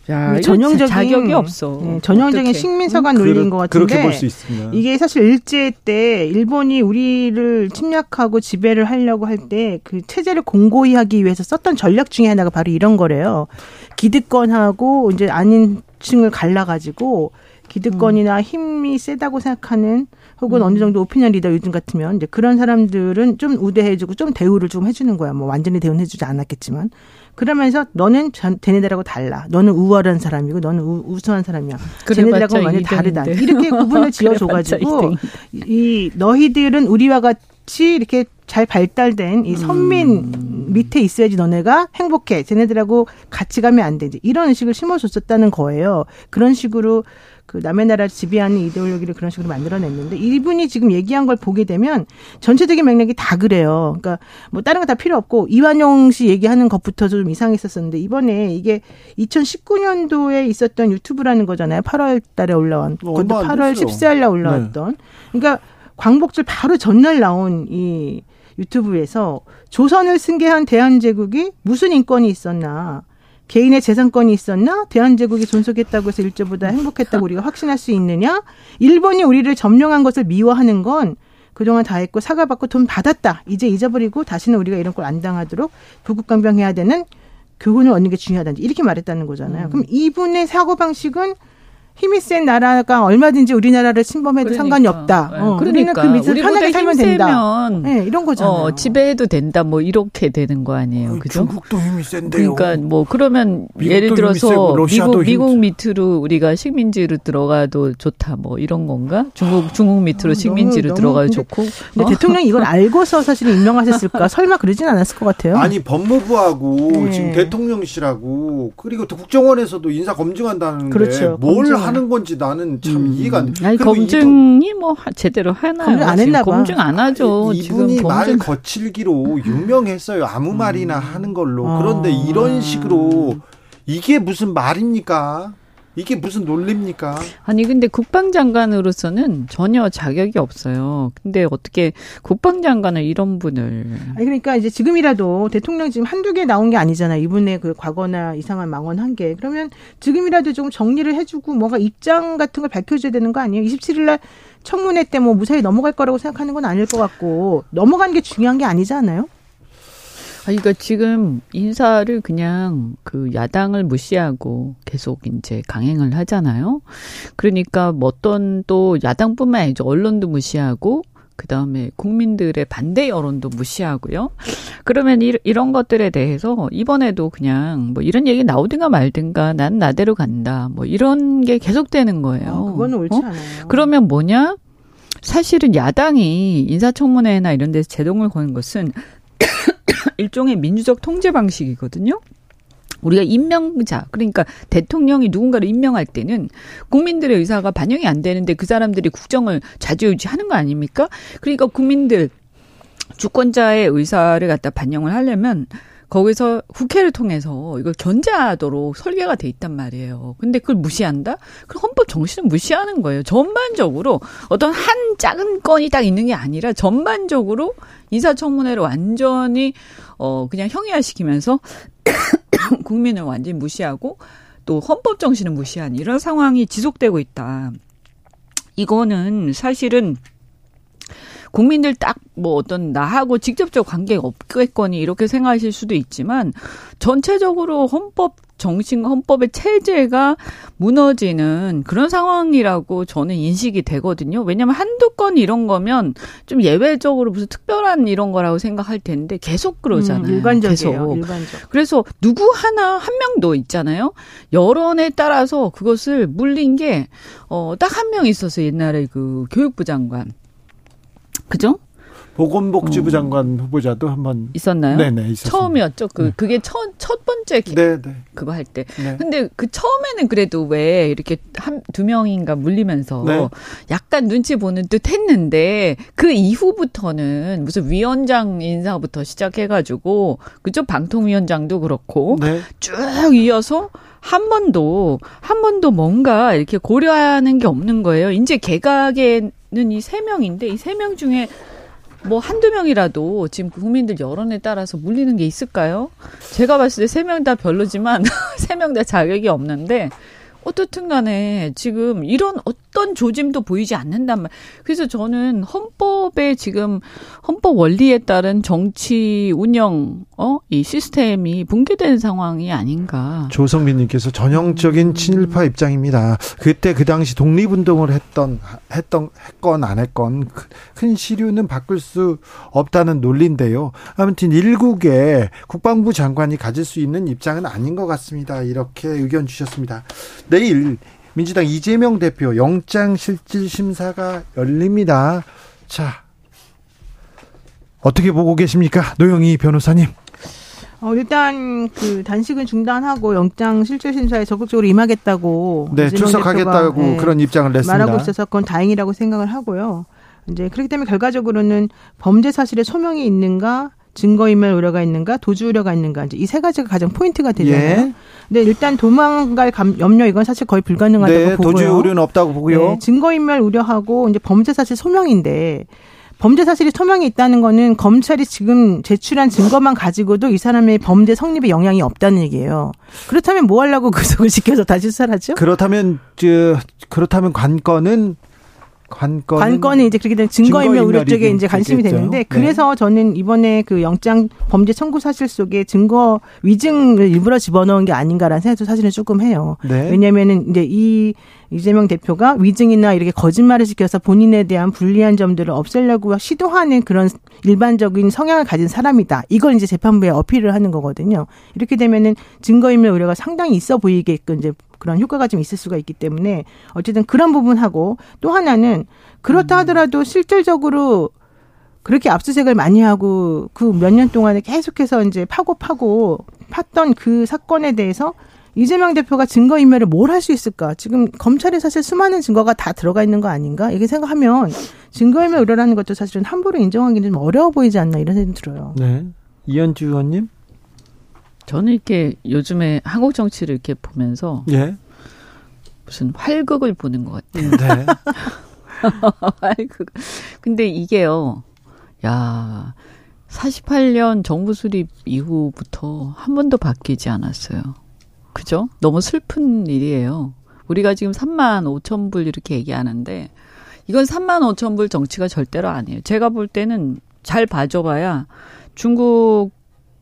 야, 전형적인 자격이 없어. 네, 전형적인 어떡해. 식민서관 논리인 것 같은데 그렇게 볼 수 있습니다. 이게 사실 일제 때 일본이 우리를 침략하고 지배를 하려고 할 때 그 체제를 공고히 하기 위해서 썼던 전략 중에 하나가 바로 이런 거래요. 기득권하고 이제 아닌 층을 갈라가지고 기득권이나 음. 힘이 세다고 생각하는 혹은 음. 어느 정도 오피니언 리더 요즘 같으면 이제 그런 사람들은 좀 우대해주고 좀 대우를 좀 해주는 거야. 뭐 완전히 대우는 해주지 않았겠지만 그러면서 너는 전, 쟤네들하고 달라. 너는 우월한 사람이고 너는 우, 우수한 사람이야. 쟤네들하고 완전히 다르다. 이렇게 구분을 지어줘가지고 이 너희들은 우리와 같이 이렇게 잘 발달된 이 선민 음. 밑에 있어야지 너네가 행복해. 쟤네들하고 같이 가면 안 되지. 이런 의식을 심어줬었다는 거예요. 그런 식으로 그 남의 나라 지배하는 이데올로기를 그런 식으로 만들어냈는데 이분이 지금 얘기한 걸 보게 되면 전체적인 맥락이 다 그래요. 그러니까 뭐 다른 거 다 필요 없고 이완용 씨 얘기하는 것부터 좀 이상했었었는데 이번에 이게 2019년도에 있었던 유튜브라는 거잖아요. 8월 달에 올라온 어, 그것도 8월 14일 날 올라왔던. 네. 그러니까 광복절 바로 전날 나온 이 유튜브에서 조선을 승계한 대한제국이 무슨 인권이 있었나. 개인의 재산권이 있었나? 대한제국이 존속했다고 해서 일제보다 행복했다고 우리가 확신할 수 있느냐? 일본이 우리를 점령한 것을 미워하는 건 그동안 다 했고 사과받고 돈 받았다. 이제 잊어버리고 다시는 우리가 이런 걸 안 당하도록 부국강병해야 되는 교훈을 얻는 게 중요하다든지 이렇게 말했다는 거잖아요. 음. 그럼 이분의 사고방식은 힘이 센 나라가 얼마든지 우리나라를 침범해도 그러니까. 상관이 없다. 네. 어, 그러니까 그 밑에서 편하게 살면 된다. 네, 이런 거잖아요. 어, 지배해도 된다. 뭐 이렇게 되는 거 아니에요. 그죠? 중국도 힘이 센데요. 그러니까 뭐 그러면 예를 들어서 미국 미국 밑으로 우리가 식민지로 들어가도 좋다. 뭐 이런 건가? 중국 중국 밑으로 아, 식민지로 너무, 들어가도 근데, 좋고. 근데 어. 대통령이 이걸 알고서 사실 임명하셨을까? 설마 그러진 않았을 것 같아요. 아니 법무부하고 네. 지금 대통령실하고 그리고 또 국정원에서도 인사 검증한다는데 그렇죠. 뭘 검증. 하는 건지 나는 참 음. 이해가 안 돼. 아니 검증이 뭐 제대로 하나요? 검증 안 했나 봐. 검증 안 하죠. 이분이 말 거칠기로 유명했어요. 아무 음. 말이나 하는 걸로. 그런데 아. 이런 식으로 이게 무슨 말입니까? 이게 무슨 논리입니까? 아니 근데 국방장관으로서는 전혀 자격이 없어요. 근데 어떻게 국방장관을 이런 분을 아니 그러니까 이제 지금이라도 대통령 지금 한두 개 나온 게 아니잖아요. 이분의 그 과거나 이상한 망언 한 개. 그러면 지금이라도 좀 정리를 해 주고 뭔가 입장 같은 걸 밝혀 줘야 되는 거 아니에요? 27일 날 청문회 때 뭐 무사히 넘어갈 거라고 생각하는 건 아닐 것 같고 넘어간 게 중요한 게 아니지 않아요? 아, 그러니까 지금 인사를 그냥 그 야당을 무시하고 계속 이제 강행을 하잖아요. 그러니까 뭐 어떤 또 야당뿐만 아니죠. 언론도 무시하고 그 다음에 국민들의 반대 여론도 무시하고요. 그러면 이, 이런 것들에 대해서 이번에도 그냥 뭐 이런 얘기 나오든가 말든가 난 나대로 간다. 뭐 이런 게 계속되는 거예요. 어, 옳지 어? 않아요. 그러면 뭐냐? 사실은 야당이 인사청문회나 이런 데서 제동을 거는 것은 일종의 민주적 통제 방식이거든요. 우리가 임명자, 그러니까 대통령이 누군가를 임명할 때는 국민들의 의사가 반영이 안 되는데 그 사람들이 국정을 좌지우지하는 거 아닙니까? 그러니까 국민들 주권자의 의사를 갖다 반영을 하려면 거기서 국회를 통해서 이걸 견제하도록 설계가 돼 있단 말이에요. 근데 그걸 무시한다? 그 헌법 정신을 무시하는 거예요. 전반적으로 어떤 한 작은 건이 딱 있는 게 아니라 전반적으로 인사청문회를 완전히 어 그냥 형이화시키면서 국민을 완전히 무시하고 또 헌법 정신을 무시한 이런 상황이 지속되고 있다. 이거는 사실은 국민들 딱 뭐 어떤 나하고 직접적 관계가 없겠거니 이렇게 생각하실 수도 있지만 전체적으로 헌법 정신 헌법의 체제가 무너지는 그런 상황이라고 저는 인식이 되거든요. 왜냐하면 한두 건 이런 거면 좀 예외적으로 무슨 특별한 이런 거라고 생각할 텐데 계속 그러잖아요. 음, 일반적이에요. 계속. 일반적. 그래서 누구 하나 한 명도 있잖아요. 여론에 따라서 그것을 물린 게 어 딱 한 명 있었어요. 옛날에 그 교육부 장관. 그죠? 보건복지부 장관 후보자도 한번 있었나요? 네네 있었습니다. 처음이었죠. 그 네. 그게 첫 첫 번째 기- 네, 네. 그거 할 때. 네. 근데 그 처음에는 그래도 왜 이렇게 한 두 명인가 물리면서 네. 약간 눈치 보는 듯 했는데 그 이후부터는 무슨 위원장 인사부터 시작해가지고 그죠 방통위원장도 그렇고 네. 쭉 이어서 한 번도 한 번도 뭔가 이렇게 고려하는 게 없는 거예요. 이제 개각에는 이 세 명인데 이 세 명 중에 뭐 한두 명이라도 지금 국민들 여론에 따라서 물리는 게 있을까요? 제가 봤을 때 세 명 다 별로지만 세 명 다 자격이 없는데 어떻든 간에 지금 이런 어떤 조짐도 보이지 않는단 말. 그래서 저는 헌법에 지금 헌법 원리에 따른 정치 운영 어 이 시스템이 붕괴된 상황이 아닌가. 조성민 님께서 전형적인 친일파 입장입니다. 그때 그 당시 독립 운동을 했던 했던 했건 안 했건 그- 큰 시류는 바꿀 수 없다는 논리인데요. 아무튼 일국의 국방부 장관이 가질 수 있는 입장은 아닌 것 같습니다. 이렇게 의견 주셨습니다. 내일 민주당 이재명 대표 영장 실질 심사가 열립니다. 자. 어떻게 보고 계십니까? 노영희 변호사님. 어, 일단 그 단식은 중단하고 영장 실질 심사에 적극적으로 임하겠다고 네, 출석하겠다고 네, 그런 입장을 냈습니다. 말하고 있어서 그건 다행이라고 생각을 하고요. 이제 그렇기 때문에 결과적으로는 범죄 사실의 소명이 있는가, 증거인멸 우려가 있는가, 도주 우려가 있는가 이제 이 세 가지가 가장 포인트가 되잖아요. 예. 근데 일단 도망갈 감, 염려 이건 사실 거의 불가능하다고 네, 보고요. 도주 우려는 없다고 보고요. 네, 증거인멸 우려하고 이제 범죄 사실 소명인데 범죄 사실이 소명이 있다는 거는 검찰이 지금 제출한 증거만 가지고도 이 사람의 범죄 성립에 영향이 없다는 얘기예요. 그렇다면 뭐 하려고 구속을 시켜서 다시 수사하죠? 그렇다면 저 그렇다면 관건은 관건은 관건은 이제 그렇게 되면 증거인멸 우려 증거인멸이 쪽에 이제 관심이 되겠죠. 되는데 네. 그래서 저는 이번에 그 영장 범죄 청구 사실 속에 증거 위증을 일부러 집어넣은 게 아닌가라는 생각도 사실은 조금 해요. 네. 왜냐면은 이제 이 이재명 대표가 위증이나 이렇게 거짓말을 시켜서 본인에 대한 불리한 점들을 없애려고 시도하는 그런 일반적인 성향을 가진 사람이다. 이걸 이제 재판부에 어필을 하는 거거든요. 이렇게 되면은 증거인멸 우려가 상당히 있어 보이게끔 이제 그런 효과가 좀 있을 수가 있기 때문에 어쨌든 그런 부분하고 또 하나는 그렇다 하더라도 실질적으로 그렇게 압수색을 많이 하고 그 몇 년 동안에 계속해서 이제 파고 파고 팠던 그 사건에 대해서 이재명 대표가 증거인멸을 뭘 할 수 있을까? 지금 검찰에 사실 수많은 증거가 다 들어가 있는 거 아닌가? 이렇게 생각하면 증거인멸 우려라는 것도 사실은 함부로 인정하기는 좀 어려워 보이지 않나 이런 생각이 들어요. 네. 이현주 의원님. 저는 이렇게 요즘에 한국 정치를 이렇게 보면서 예. 무슨 활극을 보는 것 같아요. 네. 활극. 근데 이게요, 야, 48년 정부 수립 이후부터 한 번도 바뀌지 않았어요. 그죠? 너무 슬픈 일이에요. 우리가 지금 3만 5천 불 이렇게 얘기하는데, 이건 3만 5천 불 정치가 절대로 아니에요. 제가 볼 때는 잘 봐줘봐야 중국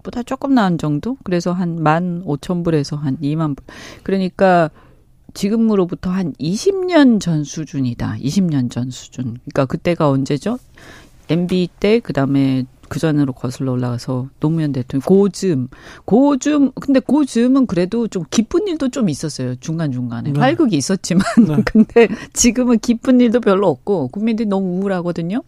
보다 조금 나은 정도? 그래서 한 만 오천 불에서 한 2만 불. 그러니까 지금으로부터 한 20년 전 수준이다. 20년 전 수준. 그러니까 그때가 언제죠? MB 때 그 다음에 그 전으로 거슬러 올라가서 노무현 대통령 고즘 고즘 근데 고즘은 그래도 좀 기쁜 일도 좀 있었어요 중간 중간에 네. 활극이 있었지만 네. 근데 지금은 기쁜 일도 별로 없고 국민들이 너무 우울하거든요.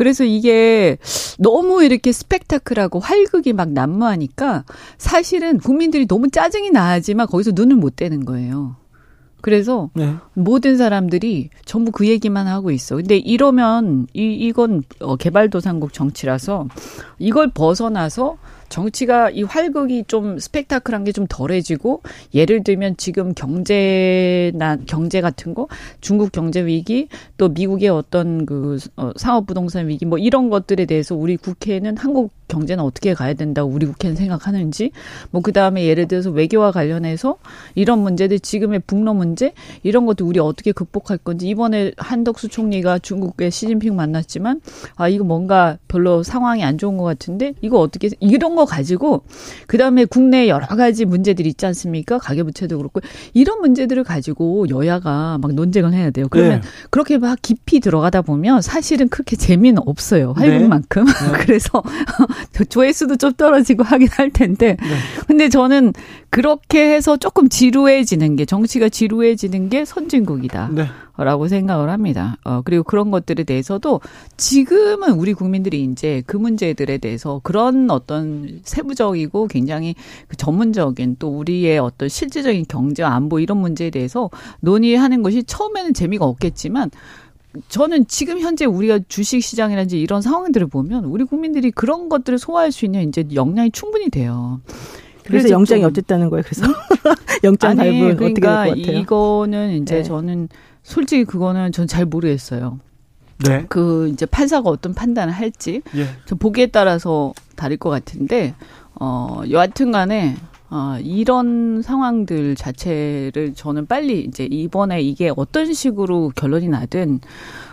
그래서 이게 너무 이렇게 스펙타클하고 활극이 막 난무하니까 사실은 국민들이 너무 짜증이 나지만 거기서 눈을 못 떼는 거예요. 그래서 네. 모든 사람들이 전부 그 얘기만 하고 있어. 근데 이러면 이 이건 어, 개발도상국 정치라서 이걸 벗어나서 정치가 이 활극이 좀 스펙타클한 게 좀 덜해지고 예를 들면 지금 경제나 경제 같은 거 중국 경제 위기 또 미국의 어떤 그 어, 상업 부동산 위기 뭐 이런 것들에 대해서 우리 국회는 한국 경제는 어떻게 가야 된다고 우리 국회는 생각하는지 뭐 그다음에 예를 들어서 외교와 관련해서 이런 문제들 지금의 북러 문제 이런 것도 우리 어떻게 극복할 건지. 이번에 한덕수 총리가 중국의 시진핑 만났지만 아 이거 뭔가 별로 상황이 안 좋은 것 같은데 이거 어떻게 이런 거 가지고 그다음에 국내 여러 가지 문제들이 있지 않습니까? 가계부채도 그렇고. 이런 문제들을 가지고 여야가 막 논쟁을 해야 돼요. 그러면 네. 그렇게 막 깊이 들어가다 보면 사실은 그렇게 재미는 없어요. 네. 활극만큼. 그래서 조회수도 좀 떨어지고 하긴 할 텐데. 네. 근데 저는 그렇게 해서 조금 지루해지는 게 정치가 지루해지는 게 선진국이다. 네. 라고 생각을 합니다. 어, 그리고 그런 것들에 대해서도 지금은 우리 국민들이 이제 그 문제들에 대해서 그런 어떤 세부적이고 굉장히 그 전문적인 또 우리의 어떤 실질적인 경제와 안보 이런 문제에 대해서 논의하는 것이 처음에는 재미가 없겠지만 저는 지금 현재 우리가 주식 시장이라든지 이런 상황들을 보면 우리 국민들이 그런 것들을 소화할 수 있는 이제 역량이 충분히 돼요. 그래서 영장이 좀- 어쨌다는 거예요. 그래서 영장 아니, 발부는 어떻게 될것 그러니까 같아요? 이거는 이제 네. 저는 솔직히 그거는 전 잘 모르겠어요. 네. 그 이제 판사가 어떤 판단을 할지 예. 저 보기에 따라서 다를 것 같은데 어 여하튼간에 어 이런 상황들 자체를 저는 빨리 이제 이번에 이게 어떤 식으로 결론이 나든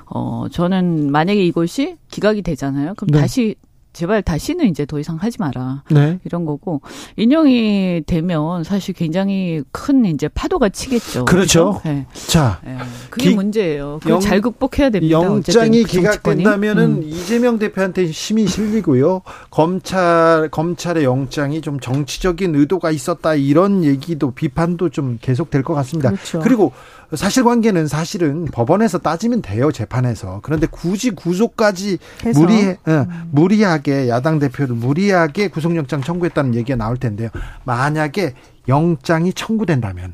어 저는 만약에 이것이 기각이 되잖아요. 그럼 네. 다시 제발 다시는 이제 더 이상 하지 마라. 네. 이런 거고 인용이 되면 사실 굉장히 큰 이제 파도가 치겠죠. 그렇죠. 네. 자, 네. 그게 기- 문제예요. 영- 잘 극복해야 됩니다. 영장이 그. 기각된다면은 음. 이재명 대표한테 힘이 실리고요. 검찰 검찰의 영장이 좀 정치적인 의도가 있었다 이런 얘기도 비판도 좀 계속될 것 같습니다. 그렇죠. 그리고 사실관계는 사실은 법원에서 따지면 돼요 재판에서. 그런데 굳이 구속까지 해서. 무리 어, 무리하게 야당 대표를 무리하게 구속영장 청구했다는 얘기가 나올 텐데요. 만약에 영장이 청구된다면,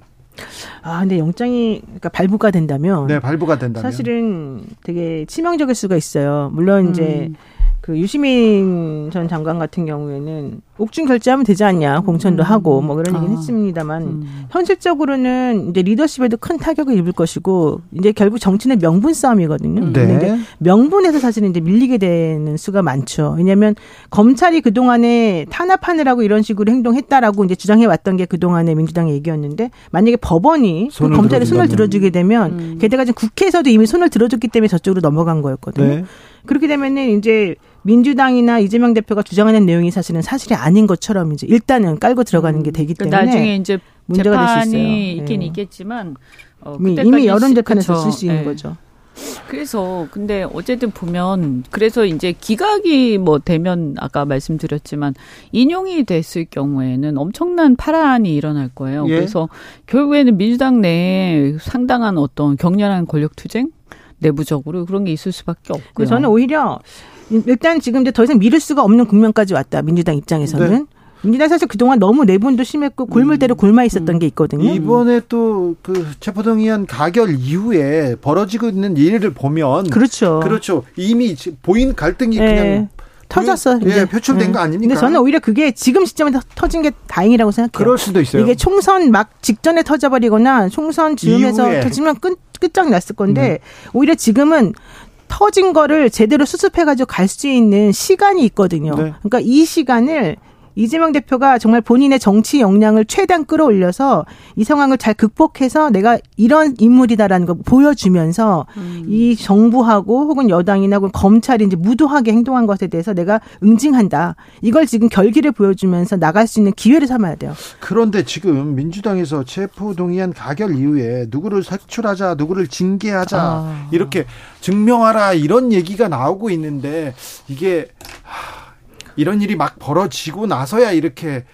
아, 근데 영장이 그러니까 발부가 된다면 네 발부가 된다면, 사실은 되게 치명적일 수가 있어요. 물론 이제 음. 그 유시민 전 장관 같은 경우에는 옥중 결제하면 되지 않냐 공천도 하고 뭐 그런 얘기는 아. 했습니다만 음. 현실적으로는 이제 리더십에도 큰 타격을 입을 것이고 이제 결국 정치는 명분 싸움이거든요. 근데 이제 네. 명분에서 사실은 이제 밀리게 되는 수가 많죠. 왜냐하면 검찰이 그 동안에 탄압하느라고 이런 식으로 행동했다라고 이제 주장해 왔던 게 그 동안의 민주당의 얘기였는데 만약에 법원이 그 검찰에 손을 들어준다면. 들어주게 되면 음. 게다가 지금 국회에서도 이미 손을 들어줬기 때문에 저쪽으로 넘어간 거였거든요. 네. 그렇게 되면은 이제 민주당이나 이재명 대표가 주장하는 내용이 사실은 사실이 아닌 것처럼 이제 일단은 깔고 들어가는 게 되기 그 때문에 나중에 이제 문제가 될수 있어요. 재판이 있긴 예. 있겠지만 어, 이미, 여론 시- 재판에서. 쓸 수 있는 예. 거죠. 그래서 근데 어쨌든 보면 그래서 이제 기각이 뭐 되면 아까 말씀드렸지만 인용이 됐을 경우에는 엄청난 파란이 일어날 거예요. 예. 그래서 결국에는 민주당 내에 상당한 어떤 격렬한 권력 투쟁 내부적으로 그런 게 있을 수밖에 없고요. 그래서 저는 오히려 일단 지금 이제 더 이상 미룰 수가 없는 국면까지 왔다. 민주당 입장에서는. 네. 민주당 사실 그동안 너무 내분도 심했고 골물대로 골마 있었던 게 있거든요. 이번에 또 그 체포동의안 가결 이후에 벌어지고 있는 일을 보면 그렇죠. 그렇죠. 이미 지- 보인 갈등이 예. 그냥 터졌어. 예, 이제. 표출된 예. 거 아닙니까? 근데 저는 오히려 그게 지금 시점에 터진 게 다행이라고 생각해요. 그럴 수도 있어요. 이게 총선 막 직전에 터져버리거나 총선 즈음에서. 터지면 끝, 끝장났을 건데 오히려 지금은 터진 거를 제대로 수습해가지고 갈 수 있는 시간이 있거든요. 네. 그러니까 이 시간을 이재명 대표가 정말 본인의 정치 역량을 최대한 끌어올려서 이 상황을 잘 극복해서 내가 이런 인물이다라는 걸 보여주면서 음. 이 정부하고 혹은 여당이나 혹은 검찰이 이제 무도하게 행동한 것에 대해서 내가 응징한다. 이걸 지금 결기를 보여주면서 나갈 수 있는 기회를 삼아야 돼요. 그런데 지금 민주당에서 체포동의안 가결 이후에 누구를 색출하자, 누구를 징계하자 아. 이렇게 증명하라 이런 얘기가 나오고 있는데 이게 이런 일이 막 벌어지고 나서야 이렇게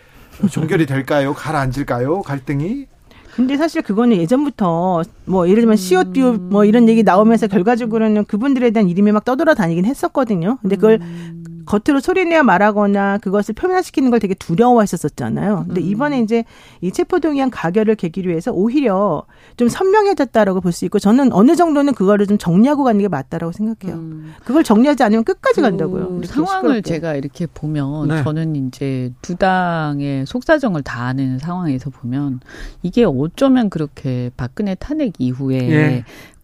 종결이 될까요? 가라앉을까요? 갈등이? 근데 사실 그거는 예전부터 뭐 예를 들면 CO2 뭐 이런 얘기 나오면서 결과적으로는 그분들에 대한 이름이 막 떠돌아다니긴 했었거든요. 근데 그걸 음. 겉으로 소리내어 말하거나 그것을 표현시키는 걸 되게 두려워했었잖아요. 근데 음. 이번에 이제 이 체포동의안 가결을 계기로 해서 오히려 좀 선명해졌다라고 볼 수 있고 저는 어느 정도는 그거를 좀 정리하고 가는 게 맞다라고 생각해요. 음. 그걸 정리하지 않으면 끝까지 그 간다고요. 상황을 시끄럽게. 제가 이렇게 보면 네. 저는 이제 두 당의 속사정을 다 아는 상황에서 보면 이게 어쩌면 그렇게 박근혜 탄핵 이후에 예.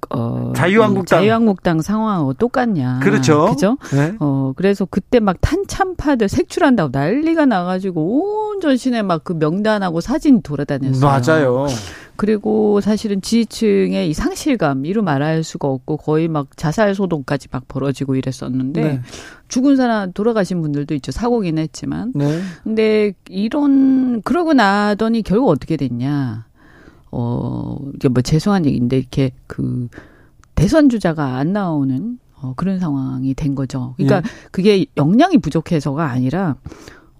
어, 자유한국당 자유한국당 상황하고 똑같냐. 그렇죠. 그죠? 네. 어, 그래서 그때 막 탄참파들 색출한다고 난리가 나 가지고 온 전신에 막그 명단하고 사진 돌아다녔어요. 맞아요. 그리고 사실은 지지층의 이 상실감 이루 말할 수가 없고 거의 막 자살 소동까지 막 벌어지고 이랬었는데 네. 죽은 사람 돌아가신 분들도 있죠 사고긴 했지만 네. 근데 이런 그러고 나더니 결국 어떻게 됐냐 어, 이게 뭐 죄송한 얘기인데 이렇게 그 대선 주자가 안 나오는 어, 그런 상황이 된 거죠. 그러니까 예. 그게 역량이 부족해서가 아니라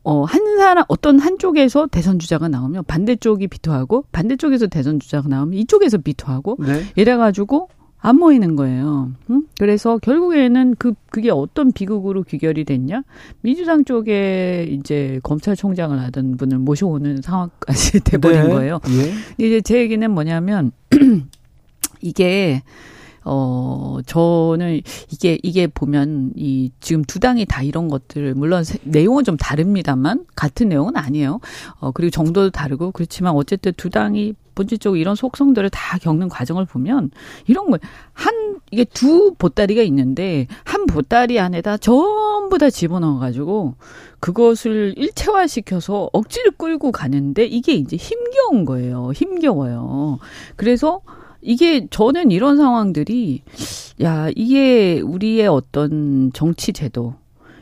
어, 한 사람, 어떤 한쪽에서 대선 주자가 나오면 반대쪽이 비토하고 반대쪽에서 대선 주자가 나오면 이쪽에서 비토하고 네. 이래가지고 안 모이는 거예요. 응? 그래서 결국에는 그 그게 어떤 비극으로 귀결이 됐냐? 민주당 쪽에 이제 검찰총장을 하던 분을 모셔오는 상황까지 돼버린 네. 거예요. 예. 이제 제 얘기는 뭐냐면 이게 어, 저는 이게, 이게 보면 이 지금 두 당이 다 이런 것들을 물론 세, 내용은 좀 다릅니다만 같은 내용은 아니에요. 어, 그리고 정도도 다르고 그렇지만 어쨌든 두 당이 본질적으로 이런 속성들을 다 겪는 과정을 보면 이런 거한 이게 두 보따리가 있는데 한 보따리 안에다 전부 다 집어넣어 가지고 그것을 일체화 시켜서 억지를 끌고 가는데 이게 이제 힘겨운 거예요. 힘겨워요. 그래서 이게 저는 이런 상황들이 야 이게 우리의 어떤 정치 제도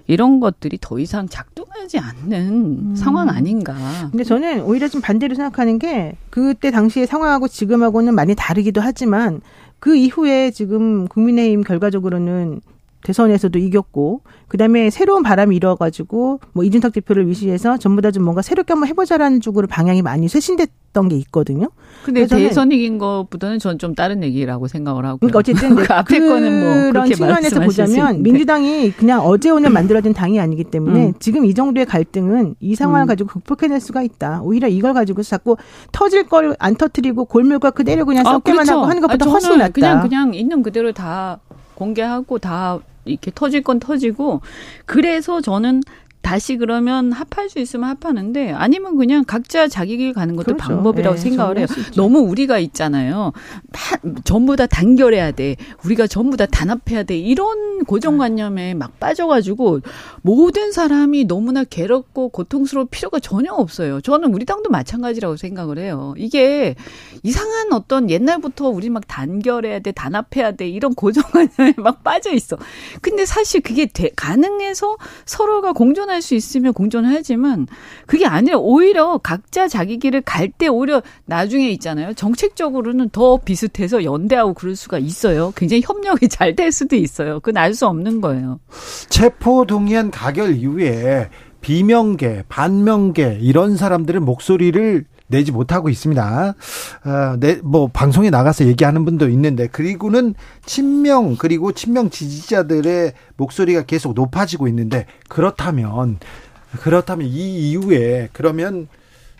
이런 것들이 더 이상 작동하지 않는 음. 상황 아닌가. 근데 저는 오히려 좀 반대로 생각하는 게 그때 당시의 상황하고 지금하고는 많이 다르기도 하지만 그 이후에 지금 국민의힘 결과적으로는 대선에서도 이겼고 그다음에 새로운 바람이 일어가지고 뭐 이준석 대표를 위시해서 전부 다 좀 뭔가 새롭게 한번 해보자라는 쪽으로 방향이 많이 쇄신됐던 게 있거든요. 근데 대선 이긴 것보다는 전좀 다른 얘기라고 생각을 하고. 그러니까 어쨌든 그 앞에 거는 뭐 그런 측면에서 보자면 민주당이 그냥 어제 오늘 만들어진 당이 아니기 때문에 음. 지금 이 정도의 갈등은 이 상황을 음. 가지고 극복해낼 수가 있다. 오히려 이걸 가지고 자꾸 터질 걸 안 터트리고 골물과 그대로 그냥 아, 섞기만 아, 그렇죠. 하고 하는 것보다 아, 훨씬 낫다. 그냥 그냥 있는 그대로 다 공개하고 다 이렇게 터질 건 터지고 그래서 저는 다시 그러면 합할 수 있으면 합하는데 아니면 그냥 각자 자기 길 가는 것도 그렇죠. 방법이라고 네, 생각을 해요. 너무 우리가 있잖아요. 다, 전부 다 단결해야 돼. 우리가 전부 다 단합해야 돼. 이런 고정관념에 막 빠져가지고 모든 사람이 너무나 괴롭고 고통스러울 필요가 전혀 없어요. 저는 우리 당도 마찬가지라고 생각을 해요. 이게 이상한 어떤 옛날부터 우리 막 단결해야 돼, 단합해야 돼 이런 고정관념에 막 빠져 있어. 근데 사실 그게 돼, 가능해서 서로가 공존하 공존할 수 있으면 공존하지만 그게 아니라 오히려 각자 자기 길을 갈 때 오히려 나중에 있잖아요. 정책적으로는 더 비슷해서 연대하고 그럴 수가 있어요. 굉장히 협력이 잘 될 수도 있어요. 그건 알 수 없는 거예요. 체포 동의안 가결 이후에 비명계, 반명계 이런 사람들의 목소리를 내지 못하고 있습니다. 어, 내, 뭐, 방송에 나가서 얘기하는 분도 있는데, 그리고는 친명, 그리고 친명 지지자들의 목소리가 계속 높아지고 있는데, 그렇다면, 그렇다면 이 이후에, 그러면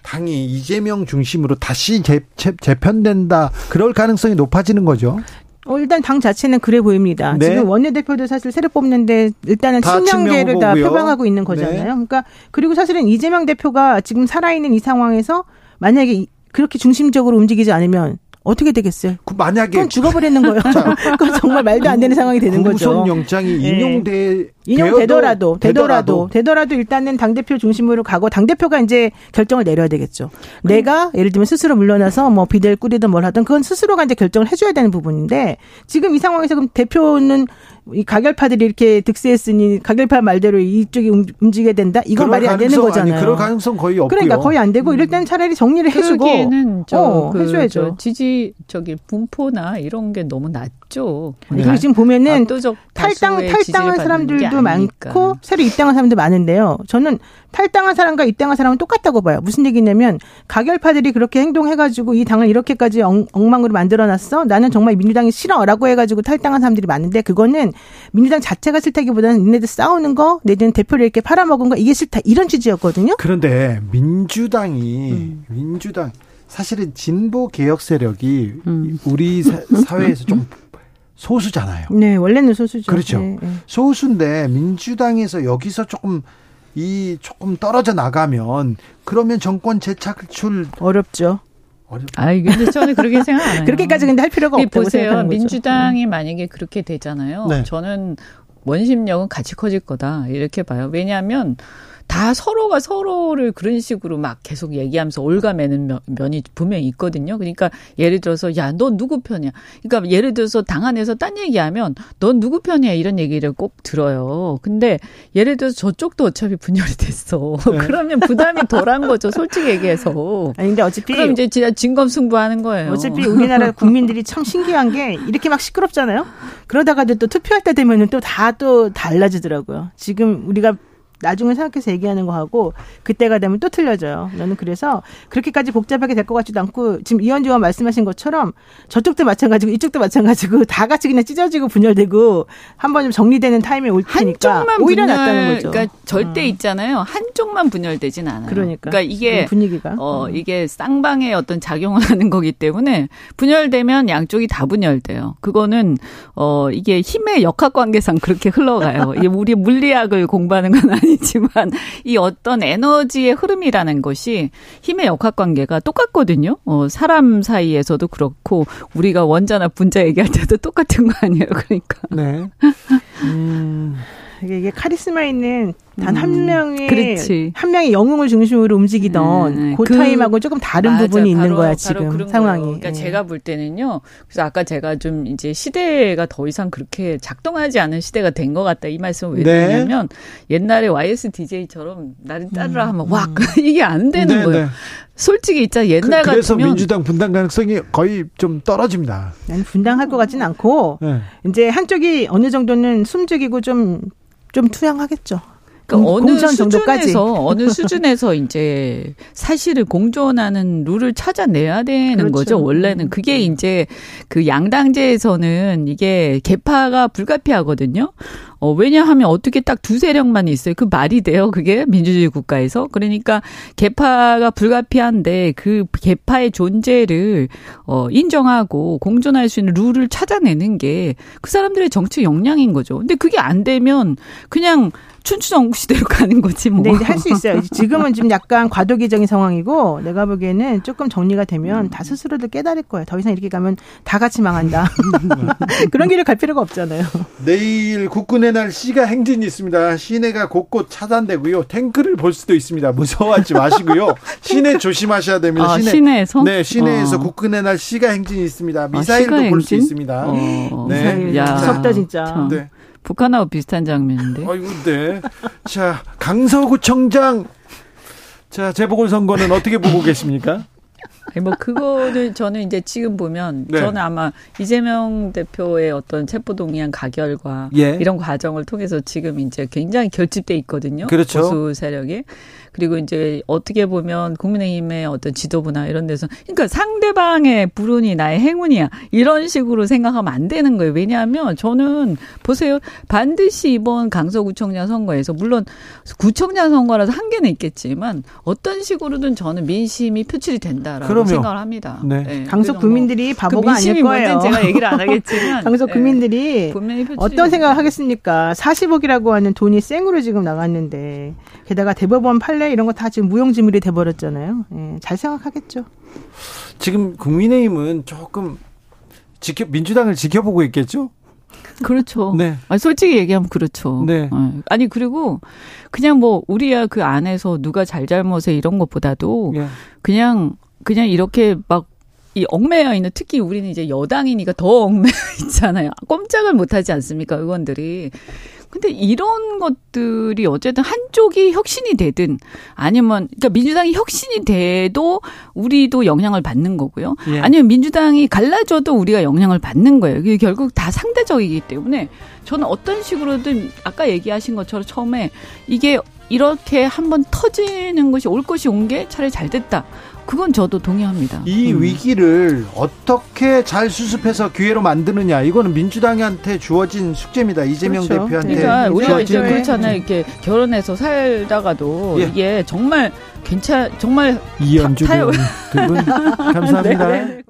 당이 이재명 중심으로 다시 재, 재, 재편된다. 그럴 가능성이 높아지는 거죠. 어, 일단 당 자체는 그래 보입니다. 네. 지금 원내대표도 사실 새로 뽑는데 일단은 친명계를 다 표방하고 있는 거잖아요. 네. 그러니까 그리고 사실은 이재명 대표가 지금 살아있는 이 상황에서 만약에 그렇게 중심적으로 움직이지 않으면 어떻게 되겠어요? 그 만약에 그건 죽어버리는 거예요. 그건 정말 말도 안 되는 상황이 되는 거죠. 구속 영장이 네. 인용돼 인용되더라도 되더라도 되더라도 일단은 당 대표 중심으로 가고 당 대표가 이제 결정을 내려야 되겠죠. 내가 예를 들면 스스로 물러나서 뭐 비대를 꾸리든 뭘 하든 그건 스스로가 이제 결정을 해줘야 되는 부분인데 지금 이 상황에서 그럼 대표는 이 가결파들이 이렇게 득세했으니 가결파 말대로 이쪽이 움- 움직여야 된다. 이건 말이 안 되는 거잖아요. 아니, 그럴 가능성 거의 없고요. 그러니까 거의 안 되고 이럴 때는 차라리 정리를 해주고 그러기에는 저, 어, 그, 해줘야죠. 저 지지 저기 분포나 이런 게 너무 낮 죠. 네. 그리고 지금 보면은 압도적 탈당 탈당한 사람들도. 많고 새로 입당한 사람도 많은데요. 저는 탈당한 사람과 입당한 사람은 똑같다고 봐요. 무슨 얘기냐면 가결파들이 그렇게 행동해가지고 이 당을 이렇게까지 엉, 엉망으로 만들어놨어. 나는 정말 민주당이 싫어라고 해가지고 탈당한 사람들이 많은데 그거는 민주당 자체가 싫다기보다는 니네들 싸우는 거, 내지는 대표를 이렇게 팔아먹은 거 이게 싫다 이런 취지였거든요. 그런데 민주당이 음. 민주당 사실은 진보 개혁 세력이 음. 우리 사, 사회에서 좀 소수잖아요. 네, 원래는 소수죠. 그렇죠. 네, 네. 소수인데 민주당에서 여기서 조금 이 조금 떨어져 나가면 그러면 정권 재창출 어렵죠. 어렵. 아이 근데 저는 그렇게 생각 안 해요. 그렇게까지 근데 할 필요가 없다고 보세요. 민주당이 만약에 그렇게 되잖아요. 네. 저는 원심력은 같이 커질 거다 이렇게 봐요. 왜냐하면 다 서로가 서로를 그런 식으로 막 계속 얘기하면서 올가매는 면, 면이 분명히 있거든요. 그러니까 예를 들어서 야 너 누구 편이야? 그러니까 예를 들어서 당 안에서 딴 얘기하면 넌 누구 편이야 이런 얘기를 꼭 들어요. 근데 예를 들어서 저쪽도 어차피 분열이 됐어. 네. 그러면 부담이 덜한 거죠. 솔직히 얘기해서. 아니 근데 어차피 그럼 이제 진짜 진검승부하는 거예요. 어차피 우리나라 국민들이 참 신기한 게 이렇게 막 시끄럽잖아요. 그러다가도 또 투표할 때 되면은 또 다또 달라지더라고요. 지금 우리가 나중에 생각해서 얘기하는 거하고 그때가 되면 또 틀려져요. 저는 그래서 그렇게까지 복잡하게 될 것 같지도 않고 지금 이현주 의원 말씀하신 것처럼 저쪽도 마찬가지고 이쪽도 마찬가지고 다 같이 그냥 찢어지고 분열되고 한번 좀 정리되는 타임이 올 테니까 한쪽만 오히려 분열, 낫다는 거죠. 그러니까 절대 있잖아요. 한쪽만 분열되진 않아요. 그러니까. 그러니까 이게 분위기가 어 이게 쌍방의 어떤 작용을 하는 거기 때문에 분열되면 양쪽이 다 분열돼요. 그거는 어 이게 힘의 역학 관계상 그렇게 흘러가요. 이게 우리 물리학을 공부하는 건 아니 지만 이 어떤 에너지의 흐름이라는 것이 힘의 역학 관계가 똑같거든요. 어 사람 사이에서도 그렇고 우리가 원자나 분자 얘기할 때도 똑같은 거 아니에요. 그러니까. 네. 음, 이게 카리스마 있는 단한 명의 음, 그렇지. 한 명의 영웅을 중심으로 움직이던 네, 네. 그, 그- 타임하고 조금 다른 맞아, 부분이 있는 바로- 거야 바로 지금 상황이. 거예요. 그러니까 예. 제가 볼 때는요. 그래서 아까 제가 좀 이제 시대가 더 이상 그렇게 작동하지 않은 시대가 된 것 같다 이 말씀을 왜 네. 드리냐면 옛날에 YS DJ처럼 나를 따르라 하면 와 음. 이게 안 되는 네, 거예요. 네. 솔직히 있자 옛날 그, 래서 같으면 민주당 분당 가능성이 거의 좀 떨어집니다. 나는 분당할 것 같지는 않고 네. 이제 한쪽이 어느 정도는 숨죽이고 좀좀 투영하겠죠. 그러니까 공- 어느 정도까지. 수준에서 어느 수준에서 이제 사실을 공존하는 룰을 찾아내야 되는 그렇죠. 거죠. 원래는 그게 이제 그 양당제에서는 이게 개파가 불가피하거든요. 어, 왜냐하면 어떻게 딱 두 세력만 있어요. 그 말이 돼요. 그게 민주주의 국가에서. 그러니까 개파가 불가피한데 그 개파의 존재를 어, 인정하고 공존할 수 있는 룰을 찾아내는 게 그 사람들의 정치 역량인 거죠. 근데 그게 안 되면 그냥 춘추전국 시대로 가는 거지 뭐. 근데 이제 할수 있어요. 지금은 좀 약간 과도기적인 상황이고 내가 보기에는 조금 정리가 되면 다 스스로들 깨달을 거예요. 더 이상 이렇게 가면 다 같이 망한다. 그런 길을 갈 필요가 없잖아요. 내일 국군의 날 시가 행진이 있습니다. 시내가 곳곳 차단되고요. 탱크를 볼 수도 있습니다. 무서워하지 마시고요. 시내 조심하셔야 됩니다. 아, 시내. 시내에서? 네, 시내에서 어. 국군의 날 시가 행진이 있습니다. 아, 미사일도 시가 볼수 행진? 있습니다. 어. 네. 야. 무섭다 진짜. 참. 네. 북한하고 비슷한 장면인데. 아이고, 네. 자, 강서구청장. 자, 재보궐선거는 어떻게 보고 계십니까? 뭐 그거는 저는 이제 지금 보면 네. 저는 아마 이재명 대표의 어떤 체포동의안 가결과 예. 이런 과정을 통해서 지금 이제 굉장히 결집돼 있거든요. 그렇죠. 보수 세력이. 그리고 이제 어떻게 보면 국민의힘의 어떤 지도부나 이런 데서 그러니까 상대방의 불운이 나의 행운이야 이런 식으로 생각하면 안 되는 거예요. 왜냐하면 저는 보세요 반드시 이번 강서구청장 선거에서 물론 구청장 선거라서 한계는 있겠지만 어떤 식으로든 저는 민심이 표출이 된다라고 그럼요. 생각을 합니다. 네. 네. 강서 뭐 국민들이 그 바보가 아닐 민심이 거예요. 뭔지는 제가 얘기를 안 하겠지만 강서 네. 국민들이 표출이 어떤 생각을. 하겠습니까? 40억이라고 하는 돈이 생으로 지금 나갔는데 게다가 대법원 판례 신뢰 이런 거 다 지금 무용지물이 돼버렸잖아요. 예, 잘 생각하겠죠. 지금 국민의힘은 조금 지켜 민주당을 지켜보고 있겠죠? 그렇죠. 네. 아, 솔직히 얘기하면 그렇죠. 네. 어. 아니 그리고 그냥 뭐 우리야 그 안에서 누가 잘잘못에 이런 것보다도 예. 그냥 그냥 이렇게 막 이 얽매여 있는 특히 우리는 이제 여당이니까 더 얽매여 있잖아요. 꼼짝을 못 하지 않습니까, 의원들이. 근데 이런 것들이 어쨌든 한쪽이 혁신이 되든 아니면 그러니까 민주당이 혁신이 돼도 우리도 영향을 받는 거고요. 예. 아니면 민주당이 갈라져도 우리가 영향을 받는 거예요. 이게 결국 다 상대적이기 때문에 저는 어떤 식으로든 아까 얘기하신 것처럼 처음에 이게 이렇게 한번 터지는 것이 올 것이 온 게 차라리 잘 됐다. 그건 저도 동의합니다. 이 음. 위기를 어떻게 잘 수습해서 기회로 만드느냐 이거는 민주당한테 주어진 숙제입니다. 이재명 그렇죠. 대표한테 그러니까 네, 우리가. 이제 네. 그렇잖아요. 이렇게 결혼해서 살다가도 예. 이게 정말 괜찮 정말 이현주 타- 의원 두분 감사합니다. 네, 네.